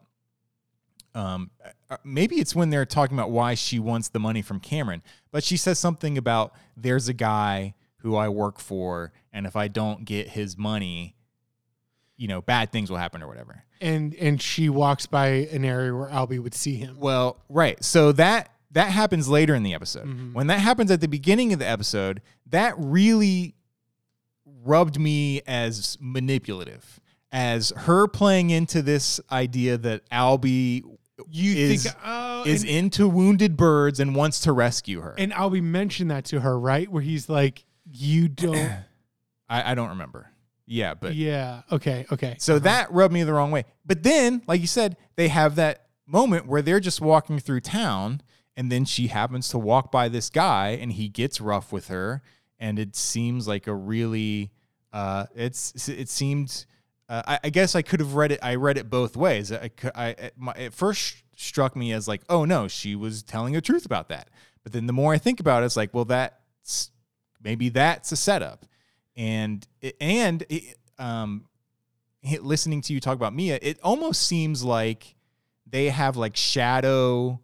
Speaker 2: Um, uh, maybe it's when they're talking about why she wants the money from Cameron, but she says something about there's a guy who I work for, and if I don't get his money, you know, bad things will happen or whatever.
Speaker 1: And and she walks by an area where Albie would see him.
Speaker 2: Well, right. So that that happens later in the episode.
Speaker 1: Mhm.
Speaker 2: When that happens at the beginning of the episode, that really rubbed me as manipulative. As her playing into this idea that Albie
Speaker 1: You
Speaker 2: is,
Speaker 1: think oh,
Speaker 2: is
Speaker 1: and,
Speaker 2: into wounded birds and wants to rescue her.
Speaker 1: and Albie mentioned that to her, right? Where he's like, "You don't."
Speaker 2: I, I don't remember. Yeah, but
Speaker 1: yeah. Okay. Okay.
Speaker 2: so that rubbed me the wrong way. But then, like you said, they have that moment where they're just walking through town, and then she happens to walk by this guy, and he gets rough with her, and it seems like a really, uh, it's it seemed. Uh, I, I guess I could have read it. I read it both ways. I, I my, it first struck me as like, oh no, she was telling the truth about that. But then the more I think about it, it's like, well, that's maybe that's a setup, and and it, um, listening to you talk about Mia, it almost seems like they have like shadow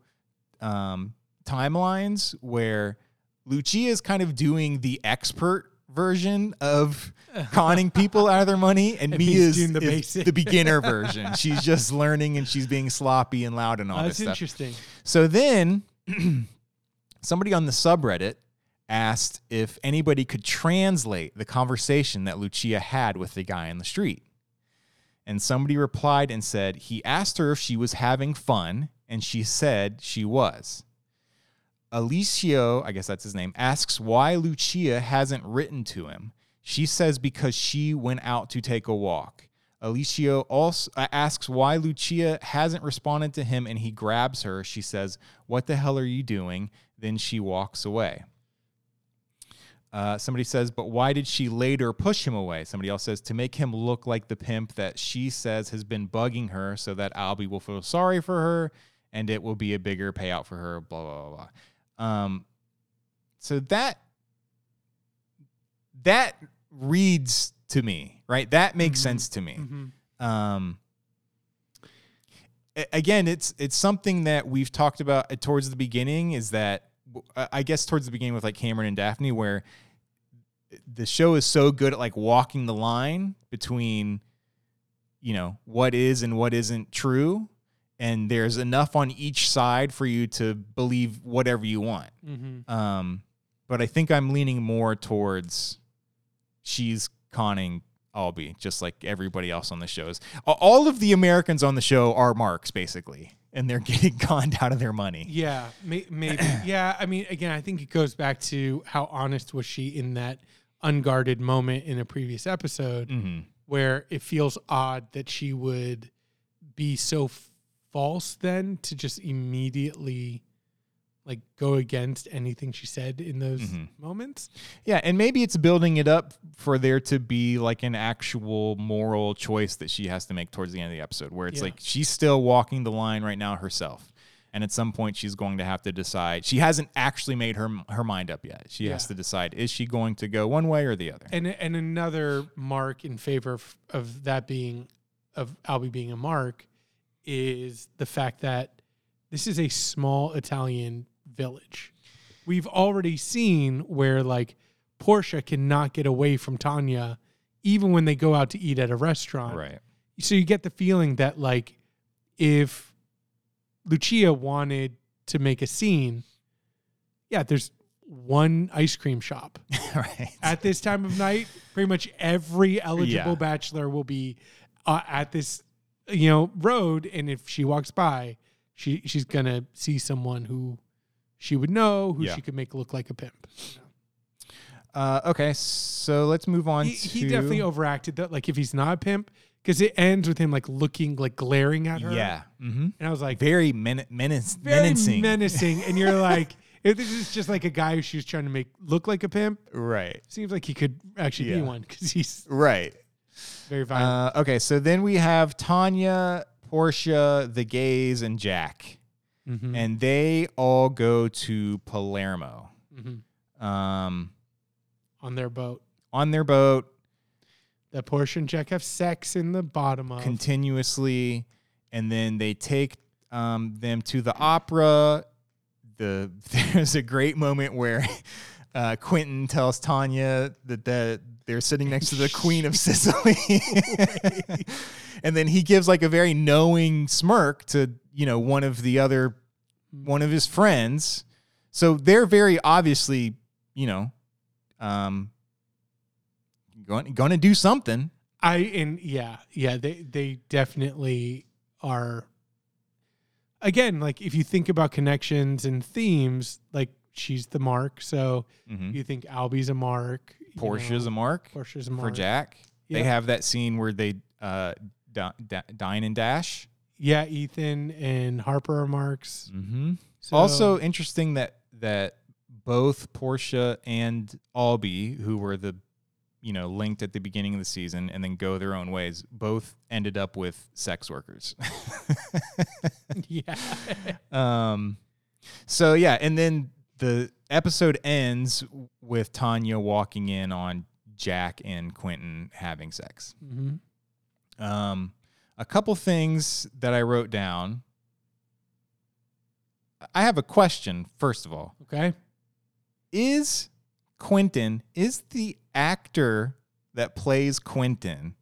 Speaker 2: um, timelines where Lucia is kind of doing the expert version of conning people out of their money, and,
Speaker 1: And
Speaker 2: Mia is,
Speaker 1: doing the
Speaker 2: is
Speaker 1: basic.
Speaker 2: the beginner version. She's just learning and she's being sloppy and loud and all
Speaker 1: Oh,
Speaker 2: this
Speaker 1: that's
Speaker 2: stuff.
Speaker 1: interesting.
Speaker 2: So then somebody on the subreddit asked if anybody could translate the conversation that Lucia had with the guy in the street. And somebody replied and said he asked her if she was having fun, and she said she was. Alessio, I guess that's his name, asks why Lucia hasn't written to him. She says because she went out to take a walk. Alessio also uh, asks why Lucia hasn't responded to him and he grabs her. She says, What the hell are you doing? Then she walks away. Uh, somebody says, But why did she later push him away? Somebody else says, To make him look like the pimp that she says has been bugging her so that Albie will feel sorry for her and it will be a bigger payout for her, blah, blah, blah, blah. Um, so that that reads to me, right? That makes
Speaker 1: Mhm.
Speaker 2: sense to me.
Speaker 1: Mhm.
Speaker 2: Um, again, it's it's something that we've talked about towards the beginning. Is that I guess towards the beginning with like Cameron and Daphne, where the show is so good at like walking the line between, you know, what is and what isn't true, and there's enough on each side for you to believe whatever you want.
Speaker 1: Mhm.
Speaker 2: Um, but I think I'm leaning more towards she's conning Albie, just like everybody else on the shows. All of the Americans on the show are marks, basically, and they're getting conned out of their money.
Speaker 1: Yeah, may, maybe. yeah, I mean, again, I think it goes back to how honest was she in that unguarded moment in a previous episode
Speaker 2: hmm
Speaker 1: where it feels odd that she would be so f- false then to just immediately like go against anything she said in those
Speaker 2: Mhm.
Speaker 1: moments.
Speaker 2: Yeah, and maybe it's building it up for there to be like an actual moral choice that she has to make towards the end of the episode, where it's
Speaker 1: Yeah.
Speaker 2: like she's still walking the line right now herself. And at some point, she's going to have to decide. She hasn't actually made her her mind up yet. She has to decide: is she going to go one way or the other?
Speaker 1: And and another mark in favor of, of that being of Albie being a mark is the fact that this is a small Italian village. We've already seen where like Portia cannot get away from Tanya even when they go out to eat at a restaurant.
Speaker 2: right.
Speaker 1: So you get the feeling that like if Lucia wanted to make a scene, yeah, there's one ice cream shop
Speaker 2: right.
Speaker 1: at this time of night, pretty much every eligible
Speaker 2: Yeah.
Speaker 1: bachelor will be uh, at this, you know, road, and if she walks by, she she's gonna see someone who she would know, who
Speaker 2: Yeah.
Speaker 1: she could make look like a pimp.
Speaker 2: Uh, okay, so let's move on
Speaker 1: He,
Speaker 2: to.
Speaker 1: he definitely overacted that. Like if he's not a pimp, because it ends with him like looking, like glaring at her.
Speaker 2: Yeah. hmm
Speaker 1: and I was like,
Speaker 2: Very men- menace-
Speaker 1: very
Speaker 2: menacing.
Speaker 1: menacing, and you're like, if this is just like a guy who she's trying to make look like a pimp,
Speaker 2: right.
Speaker 1: seems like he could actually be
Speaker 2: Yeah.
Speaker 1: one because he's
Speaker 2: Right.
Speaker 1: very violent.
Speaker 2: Uh, okay, so then we have Tanya, Portia, the gays, and Jack.
Speaker 1: Mhm.
Speaker 2: And they all go to Palermo.
Speaker 1: Mhm.
Speaker 2: Um,
Speaker 1: on their boat.
Speaker 2: on their boat
Speaker 1: That Portia and Jack have sex in the bottom of.
Speaker 2: continuously, and then they take um, them to the opera. The there's a great moment where uh, Quentin tells Tanya that that they're sitting next to the Queen of Sicily, and then he gives like a very knowing smirk to you know one of the other one of his friends. So they're very obviously you know um going going to do something.
Speaker 1: I and yeah, yeah, they they definitely are. Again, like if you think about connections and themes, like she's the mark. So
Speaker 2: Mhm.
Speaker 1: you think Albie's a mark.
Speaker 2: Portia's
Speaker 1: know,
Speaker 2: a mark
Speaker 1: Portia's a mark for
Speaker 2: Jack. They have that scene where they uh, di- di- dine and dash.
Speaker 1: Yeah, Ethan and Harper are marks.
Speaker 2: Mm-hmm.
Speaker 1: So-
Speaker 2: also interesting that that both Portia and Albie, who were the you know linked at the beginning of the season and then go their own ways, both ended up with sex workers.
Speaker 1: yeah,
Speaker 2: um, so yeah, and then the episode ends with Tanya walking in on Jack and Quentin having sex.
Speaker 1: hmm
Speaker 2: Um, a couple things that I wrote down. I have a question, first of all.
Speaker 1: okay.
Speaker 2: Is Quentin, is the actor that plays Quentin,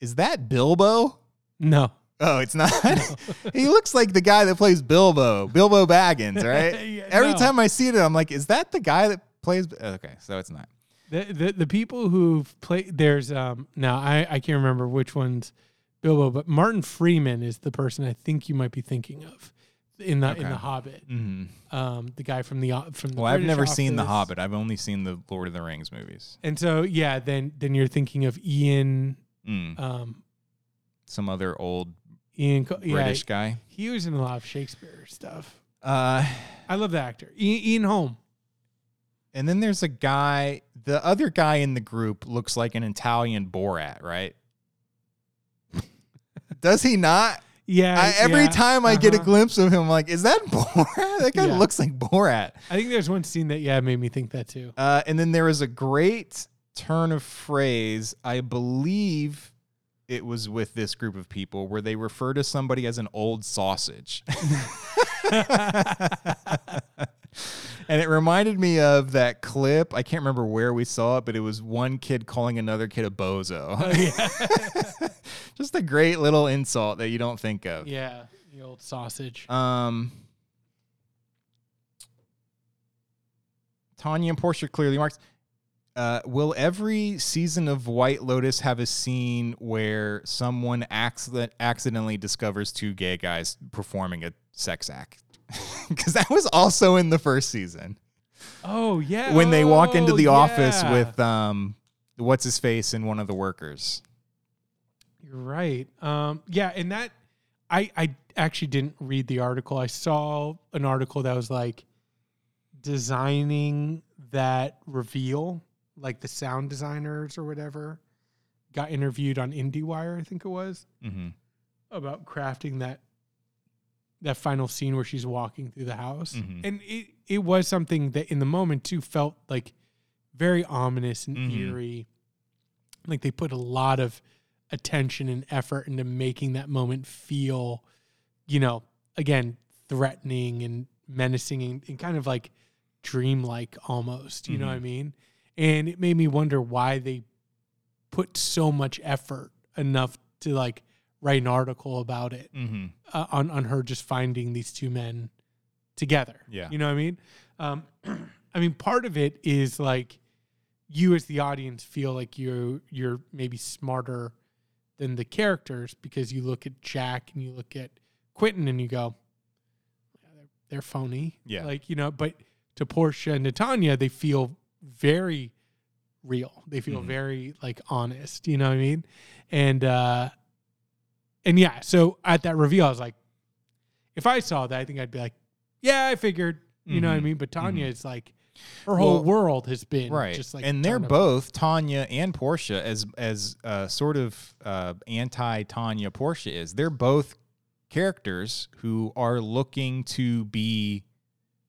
Speaker 2: is that Bilbo?
Speaker 1: No,
Speaker 2: Oh, it's not. he looks like the guy that plays Bilbo, Bilbo Baggins, right?
Speaker 1: Yeah,
Speaker 2: Every
Speaker 1: no.
Speaker 2: time I see it, I'm like, is that the guy that plays? Okay, so it's not.
Speaker 1: the the, the people who've played there's um now I I can't remember which one's Bilbo, but Martin Freeman is the person I think you might be thinking of in the in the Hobbit.
Speaker 2: hmm
Speaker 1: Um, the guy from the from the.
Speaker 2: Well, I've
Speaker 1: British
Speaker 2: never seen The Hobbit. I've only seen the Lord of the Rings movies.
Speaker 1: And so yeah, then then you're thinking of Ian
Speaker 2: Mm.
Speaker 1: um
Speaker 2: Some other old
Speaker 1: Ian Co- yeah,
Speaker 2: British guy.
Speaker 1: he was in a lot of Shakespeare stuff.
Speaker 2: Uh,
Speaker 1: I love the actor Ian, Ian Holm.
Speaker 2: and then there's a guy. The other guy in the group looks like an Italian Borat, right? Does he not?
Speaker 1: Yeah,
Speaker 2: I, every
Speaker 1: yeah,
Speaker 2: time I get a
Speaker 1: uh-huh.
Speaker 2: glimpse of him, I'm like, is that Borat? That guy
Speaker 1: Yeah.
Speaker 2: looks like Borat.
Speaker 1: I think there's one scene that yeah made me think that too.
Speaker 2: Uh, and then there was a great turn of phrase. I believe it was with this group of people where they refer to somebody as an old sausage. and it reminded me of that clip. I can't remember where we saw it, but it was one kid calling another kid a bozo.
Speaker 1: yeah,
Speaker 2: Just a great little insult that you don't think of.
Speaker 1: yeah, the old sausage.
Speaker 2: Um, Tanya and Portia clearly marks. Uh, will every season of White Lotus have a scene where someone accident- accidentally discovers two gay guys performing a sex act? Because that was also in the first season
Speaker 1: Oh yeah,
Speaker 2: when they walk into
Speaker 1: Oh,
Speaker 2: the office
Speaker 1: yeah.
Speaker 2: with um, what's his face and one of the workers.
Speaker 1: You're right. Um, yeah, and that I I actually didn't read the article. I saw an article that was like designing that reveal, like the sound designers or whatever, got interviewed on IndieWire, I think it was,
Speaker 2: Mm-hmm.
Speaker 1: about crafting that that final scene where she's walking through the house.
Speaker 2: Mhm.
Speaker 1: And it it was something that in the moment too felt like very ominous and
Speaker 2: Mhm.
Speaker 1: eerie. Like they put a lot of attention and effort into making that moment feel, you know, again, threatening and menacing and, and kind of like dreamlike almost. You know what I mean? And it made me wonder why they put so much effort enough to like write an article about it
Speaker 2: Mm-hmm.
Speaker 1: uh, on on her just finding these two men together.
Speaker 2: Yeah.
Speaker 1: you know what I mean. Um, I mean, part of it is like you as the audience feel like you're you're maybe smarter than the characters because you look at Jack and you look at Quentin and you go, "Yeah, they're, they're phony.
Speaker 2: Yeah.
Speaker 1: like you know. But to Portia and Tanya, they feel very real. They feel
Speaker 2: Mhm.
Speaker 1: very like honest. You know what I mean? And uh, and yeah, so at that reveal, I was like, if I saw that, I think I'd be like, yeah, I figured. You know what I
Speaker 2: Mhm.
Speaker 1: mean? But Tanya is like, her whole
Speaker 2: Well,
Speaker 1: world has been
Speaker 2: right
Speaker 1: just like,
Speaker 2: and they're
Speaker 1: up.
Speaker 2: both tanya and portia as as uh, sort of uh, anti tanya portia is they're both characters who are looking to be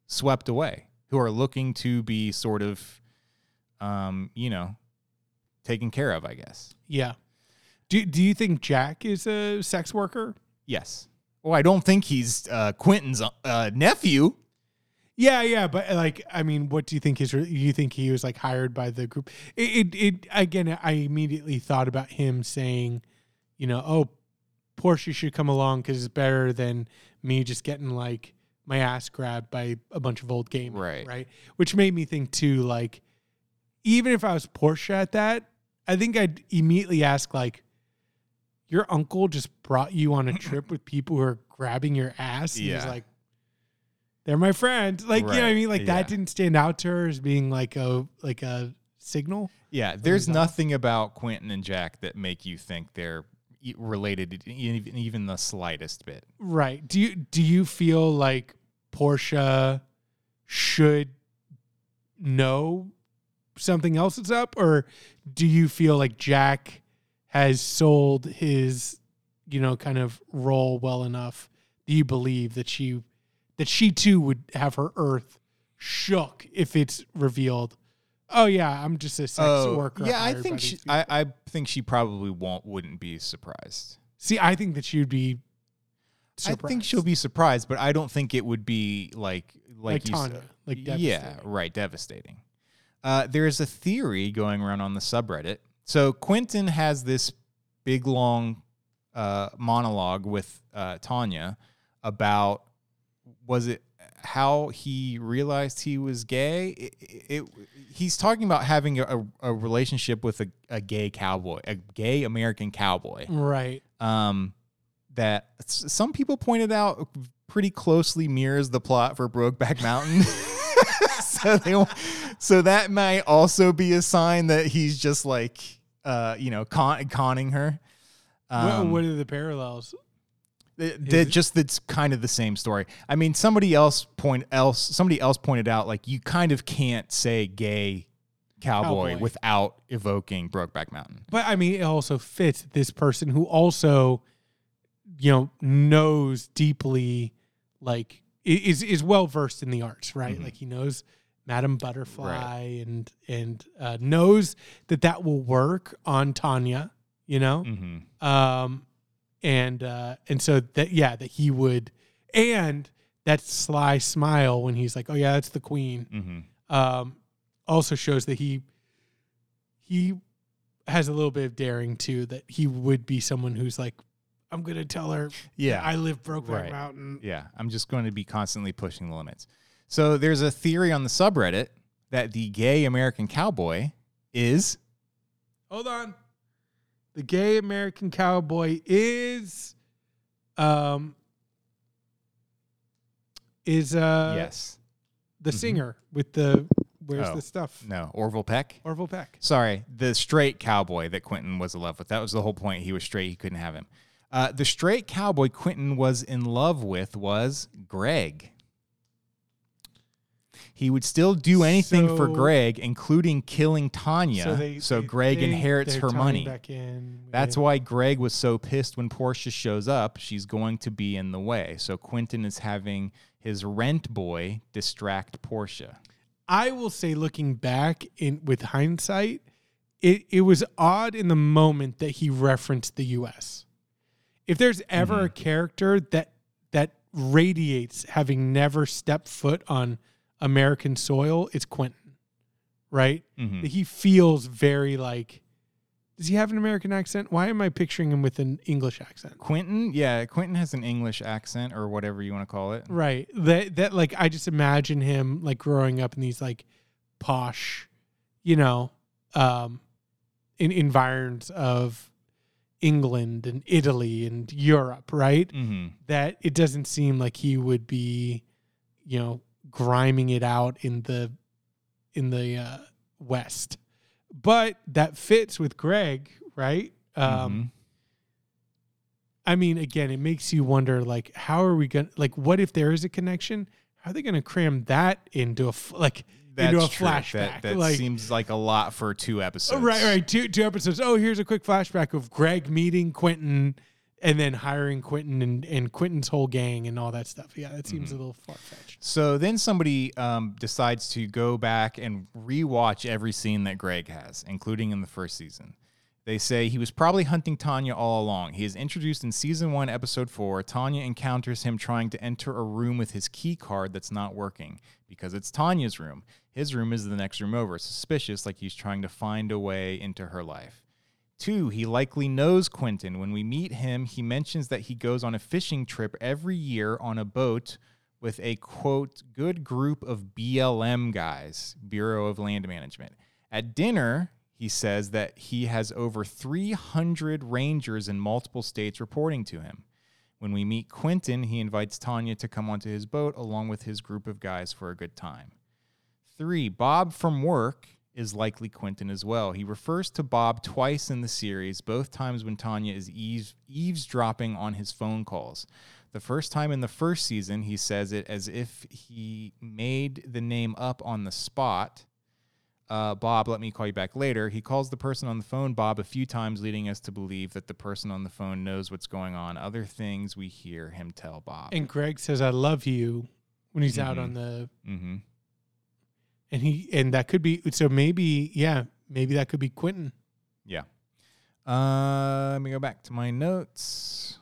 Speaker 2: swept away who are looking to be sort of um you know taken care of i guess
Speaker 1: Yeah. Do Do you think Jack is a sex worker?
Speaker 2: yes well i don't think he's uh quentin's uh, nephew
Speaker 1: Yeah, yeah, but like, I mean, what do you think his? You think he was like hired by the group? It, it, it again. I immediately thought about him saying, you know, oh, Portia should come along because it's better than me just getting like my ass grabbed by a bunch of old gamers,
Speaker 2: Right.
Speaker 1: Right. Which made me think too, like, even if I was Portia at that, I think I'd immediately ask like, your uncle just brought you on a trip with people who are grabbing your ass, and he's like they're my friends. Like, you know what I mean? Like
Speaker 2: yeah.
Speaker 1: that didn't stand out to her as being like a like a signal.
Speaker 2: Yeah, there's
Speaker 1: off.
Speaker 2: nothing about Quentin and Jack that make you think they're related, even even the slightest bit.
Speaker 1: Right. Do you do you feel like Portia should know something else is up, or do you feel like Jack has sold his, you know, kind of role well enough? Do you believe that she that she too would have her earth shook if it's revealed? Oh yeah, I'm just a sex worker.
Speaker 2: Oh, yeah, I think she. I, I think she probably won't wouldn't be surprised.
Speaker 1: see. I think that she would be.
Speaker 2: I think she'll be surprised, but I don't think it would be like like,
Speaker 1: like,
Speaker 2: you
Speaker 1: Tanya,
Speaker 2: said.
Speaker 1: like
Speaker 2: yeah, right, devastating. Uh, there's a theory going around on the subreddit. So Quentin has this big long uh, monologue with uh, Tanya about was it how he realized he was gay? It, it, he's talking about having a, a relationship with a, a gay cowboy, a gay American cowboy
Speaker 1: Right.
Speaker 2: um, that some people pointed out pretty closely mirrors the plot for Brokeback Mountain. so they, so that might also be a sign that he's just like, uh, you know, con- conning her.
Speaker 1: what,
Speaker 2: Um,
Speaker 1: what are the parallels?
Speaker 2: th- that just that's kind of the same story. I mean, somebody else point else somebody else pointed out like you kind of can't say gay cowboy,
Speaker 1: Cowboy.
Speaker 2: without evoking Brokeback Mountain.
Speaker 1: But I mean, it also fits this person who also, you know, knows deeply, like is is well versed in the arts, right?
Speaker 2: Mhm.
Speaker 1: Like he knows Madame Butterfly and and uh, knows that that will work on Tanya, you know,
Speaker 2: Mm-hmm.
Speaker 1: um, and uh, and so that yeah, that he would, and that sly smile when he's like, oh yeah, that's the queen
Speaker 2: Mm-hmm.
Speaker 1: um, also shows that he he has a little bit of daring too. That he would be someone who's like, I'm gonna tell her,
Speaker 2: Yeah.
Speaker 1: I live Brokeback
Speaker 2: Right.
Speaker 1: Mountain.
Speaker 2: Yeah, I'm just going to be constantly pushing the limits. So there's a theory on the subreddit that the gay American cowboy is
Speaker 1: Hold on, the gay American cowboy is, um, is uh
Speaker 2: yes,
Speaker 1: the
Speaker 2: Mhm.
Speaker 1: singer with the where's
Speaker 2: Oh.
Speaker 1: the stuff
Speaker 2: no, Orville Peck.
Speaker 1: Orville Peck.
Speaker 2: Sorry, the straight cowboy that Quentin was in love with. That was the whole point. He was straight. He couldn't have him. Uh, the straight cowboy Quentin was in love with was Greg. He would still do anything for Greg, including killing Tanya. So,
Speaker 1: they- they
Speaker 2: Greg
Speaker 1: think
Speaker 2: inherits her money.
Speaker 1: In.
Speaker 2: That's
Speaker 1: with-
Speaker 2: why Greg was so pissed when Portia shows up. She's going to be in the way. So Quentin is having his rent boy distract Portia.
Speaker 1: I will say, looking back in with hindsight, it it was odd in the moment that he referenced the U.S. If there's ever
Speaker 2: Mm-hmm.
Speaker 1: a character that that radiates having never stepped foot on American soil, it's Quentin, right?
Speaker 2: Mhm.
Speaker 1: He feels very like. Does he have an American accent? Why am I picturing him with an English accent?
Speaker 2: Quentin, yeah, Quentin has an English accent or whatever you want to call it.
Speaker 1: Right. That that like I just imagine him like growing up in these like posh, you know, um in environs of England and Italy and Europe, right?
Speaker 2: hmm
Speaker 1: That it doesn't seem like he would be, you know, griming it out in the in the uh west. But that fits with Greg, right? Um
Speaker 2: Mhm.
Speaker 1: I mean, again, it makes you wonder, like, how are we gonna, like, what if there is a connection? How are they gonna cram that into a like into a
Speaker 2: true.
Speaker 1: flashback?
Speaker 2: That, that
Speaker 1: like,
Speaker 2: seems like a lot for two episodes.
Speaker 1: oh, right, right, two two episodes. Oh, here's a quick flashback of Greg meeting Quentin and then hiring Quentin and, and Quentin's whole gang and all that stuff. Yeah, that seems
Speaker 2: Mm-hmm.
Speaker 1: a little far fetched.
Speaker 2: So then somebody um, decides to go back and rewatch every scene that Greg has, including in the first season. They say he was probably hunting Tanya all along. He is introduced in season one, episode four. Tanya encounters him trying to enter a room with his key card that's not working because it's Tanya's room. His room is the next room over, suspicious, like he's trying to find a way into her life. Two, he likely knows Quentin. When we meet him, he mentions that he goes on a fishing trip every year on a boat with a quote, good group of BLM guys, Bureau of Land Management. At dinner, he says that he has over 300 rangers in multiple states reporting to him. When we meet Quentin, he invites Tanya to come onto his boat along with his group of guys for a good time. Three, Bob from work is likely Quentin as well. He refers to Bob twice in the series, both times when Tanya is eaves- eavesdropping on his phone calls. The first time in the first season, he says it as if he made the name up on the spot. Uh, Bob, let me call you back later. He calls the person on the phone Bob a few times, leading us to believe that the person on the phone knows what's going on. Other things we hear him tell Bob.
Speaker 1: And Greg says, "I love you" when he's out
Speaker 2: Mhm.
Speaker 1: on the
Speaker 2: mm-hmm.
Speaker 1: And he and that could be so maybe yeah maybe that could be Quentin.
Speaker 2: Yeah. Uh, let me go back to my notes.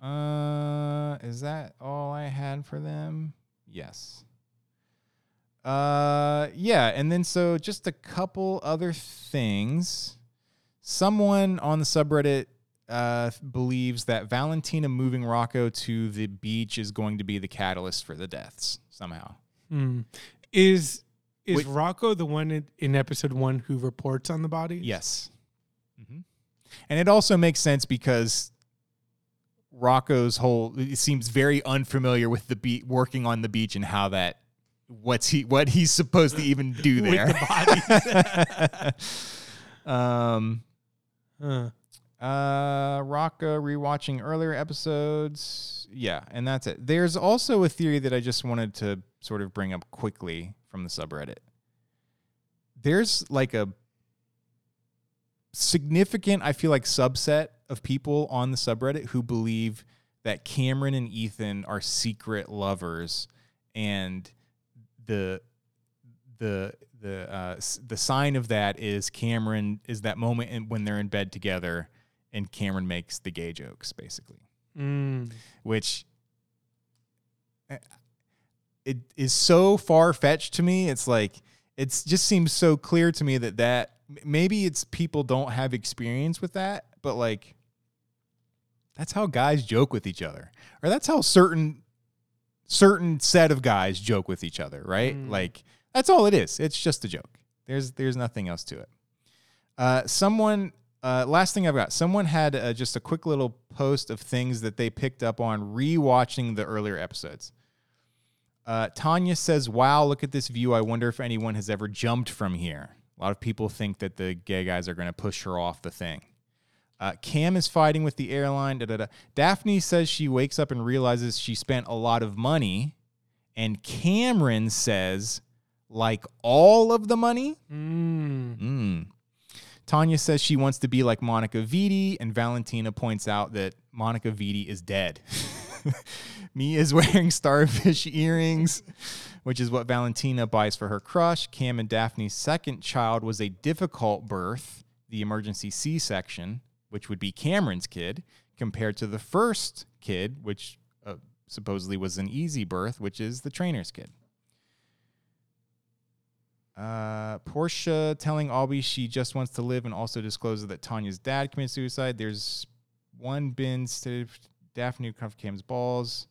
Speaker 2: Uh, is that all I had for them? Yes. Uh, yeah, and then so just a couple other things. Someone on the subreddit uh believes that Valentina moving Rocco to the beach is going to be the catalyst for the deaths somehow.
Speaker 1: Hmm. Is is
Speaker 2: Wait.
Speaker 1: Rocco the one in, in episode one who reports on the body?
Speaker 2: Yes. hmm And it also makes sense because Rocco's whole it seems very unfamiliar with the beat working on the beach and how that what's he what he's supposed to even do there.
Speaker 1: the
Speaker 2: um
Speaker 1: Huh.
Speaker 2: uh Rocco rewatching earlier episodes. Yeah, and that's it. There's also a theory that I just wanted to sort of bring up quickly from the subreddit. There's like a significant, I feel like, subset of people on the subreddit who believe that Cameron and Ethan are secret lovers and the the the uh, the sign of that is Cameron is that moment in, when they're in bed together and Cameron makes the gay jokes basically
Speaker 1: Mm.
Speaker 2: which uh, it is so far fetched to me. It's like it just seems so clear to me that that maybe it's people don't have experience with that, but like that's how guys joke with each other, or that's how certain certain set of guys joke with each other, right?
Speaker 1: Mm.
Speaker 2: Like that's all it is. It's just a joke. There's there's nothing else to it. Uh, someone uh, last thing I've got. Someone had uh, just a quick little post of things that they picked up on rewatching the earlier episodes. Uh, Tanya says, "Wow, look at this view. I wonder if anyone has ever jumped from here." A lot of people think that the gay guys are going to push her off the thing. Uh, Cam is fighting with the airline. Da, da, da. Daphne says she wakes up and realizes she spent a lot of money, and Cameron says, "Like all of the money."
Speaker 1: Mm.
Speaker 2: Mm. Tanya says she wants to be like Monica Vitti, and Valentina points out that Monica Vitti is dead. Mia is wearing starfish earrings, which is what Valentina buys for her crush. Cam and Daphne's second child was a difficult birth, the emergency C section, which would be Cameron's kid, compared to the first kid, which uh, supposedly was an easy birth, which is the trainer's kid. Uh, Portia telling Albie she just wants to live and also discloses that Tanya's dad committed suicide. There's one bin stated Daphne cuffed Cam's balls.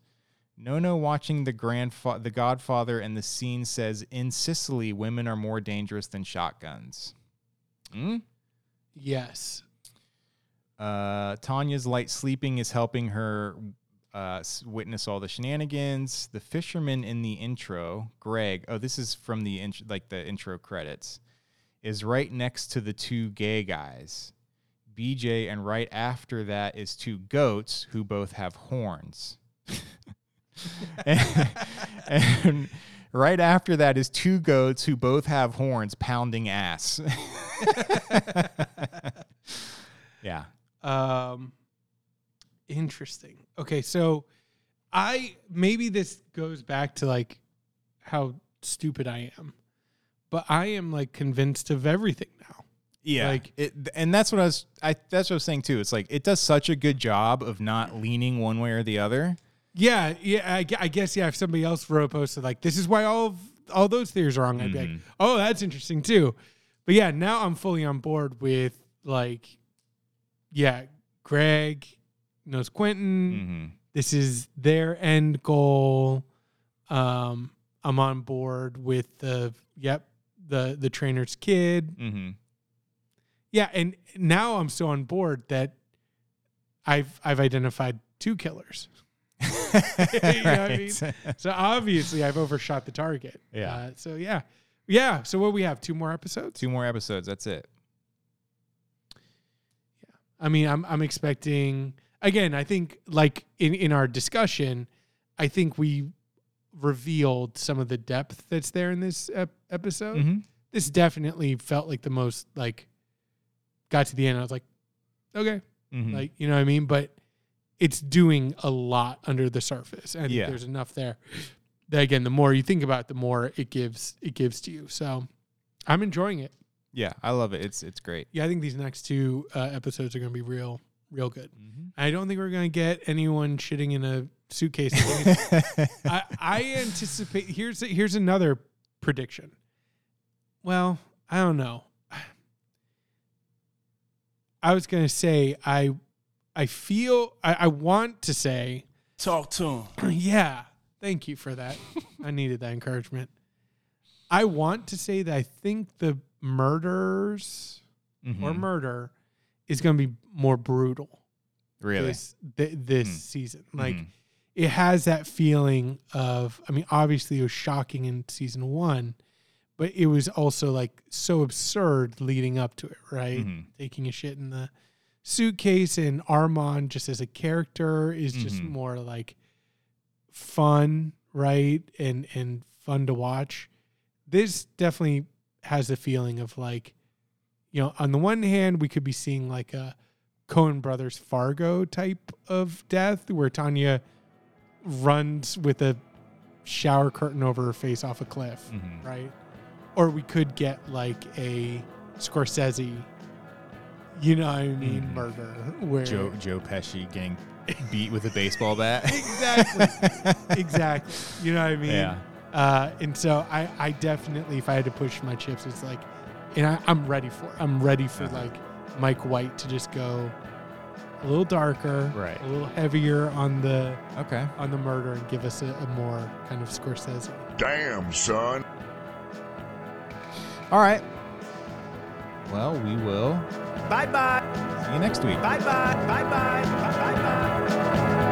Speaker 2: Nono watching the grandfa- the Godfather and the scene says in Sicily women are more dangerous than shotguns. Hmm?
Speaker 1: Yes.
Speaker 2: Uh, Tanya's light sleeping is helping her uh, witness all the shenanigans. The fisherman in the intro, Greg. Oh, this is from the int- like the intro credits. Is right next to the two gay guys, BJ, and right after that is two goats who both have horns. and, and right after that is two goats who both have horns pounding ass. yeah.
Speaker 1: Um, interesting. Okay, so I maybe this goes back to like how stupid I am, but I am like convinced of everything now.
Speaker 2: Yeah,
Speaker 1: Like-
Speaker 2: it, and that's what I was. I that's what I was saying too. It's like it does such a good job of not leaning one way or the other.
Speaker 1: Yeah, yeah. I, I guess yeah. If somebody else wrote a post like, "This is why all of, all those theories are wrong," I'd be like,
Speaker 2: Mhm.
Speaker 1: "Oh, that's interesting too." But yeah, now I'm fully on board with like, yeah, Greg knows Quentin.
Speaker 2: Mm-hmm.
Speaker 1: This is their end goal. Um, I'm on board with the yep the the trainer's kid.
Speaker 2: Mm-hmm.
Speaker 1: Yeah, and now I'm so on board that I've I've identified two killers. know what I mean? So obviously I've overshot the target.
Speaker 2: Yeah.
Speaker 1: Uh, so yeah, Yeah. So what we have? Two more episodes.
Speaker 2: Two more episodes. That's it. Yeah.
Speaker 1: I mean, I'm I'm expecting again. I think like in in our discussion, I think we revealed some of the depth that's there in this ep- episode.
Speaker 2: Mm-hmm.
Speaker 1: This definitely felt like the most like got to the end. I was like, okay,
Speaker 2: Mm-hmm.
Speaker 1: like you know what I mean. But it's doing a lot under the surface, and
Speaker 2: Yeah.
Speaker 1: there's enough there. That again, the more you think about, it, the more it gives it gives to you. So I'm enjoying it.
Speaker 2: yeah, I love it. It's it's great.
Speaker 1: Yeah, I think these next two uh, episodes are going to be real, real good.
Speaker 2: Mm-hmm.
Speaker 1: I don't think we're going to get anyone shitting in a suitcase. I, I anticipate. Here's here's another prediction. Well, I don't know. I was going to say I I feel I, I want to say
Speaker 4: Talk to him.
Speaker 1: yeah. Thank you for that. I needed that encouragement. I want to say that I think the murders
Speaker 2: Mhm.
Speaker 1: or murder is going to be more brutal
Speaker 2: really.
Speaker 1: this th- this
Speaker 2: Mm.
Speaker 1: season. Like
Speaker 2: Mhm.
Speaker 1: it has that feeling of I mean obviously it was shocking in season 1, but it was also like so absurd leading up to it, right?
Speaker 2: Mhm.
Speaker 1: Taking a shit in the suitcase and Armand just as a character is just
Speaker 2: Mhm.
Speaker 1: more like fun, right? And and fun to watch. This definitely has a feeling of like you know, on the one hand, we could be seeing like a Coen Brothers Fargo type of death where Tanya runs with a shower curtain over her face off a cliff,
Speaker 2: Mhm.
Speaker 1: right? Or we could get like a Scorsese, you know what I mean,
Speaker 2: Mhm.
Speaker 1: murder where
Speaker 2: Joe Joe Pesci getting beat with a baseball bat.
Speaker 1: exactly, exactly, you know what I mean?
Speaker 2: Yeah.
Speaker 1: Uh, and so I, I definitely, if I had to push my chips, it's like, and I, I'm ready for it. I'm ready for
Speaker 2: Uh-huh.
Speaker 1: like Mike White to just go a little darker,
Speaker 2: Right.
Speaker 1: A little heavier on the
Speaker 2: Okay.
Speaker 1: on the murder and give us a, a more kind of Scorsese.
Speaker 5: Damn, son.
Speaker 2: All right. Well, we will
Speaker 4: Bye bye.
Speaker 2: see you next week.
Speaker 4: Bye bye. Bye bye. Bye bye.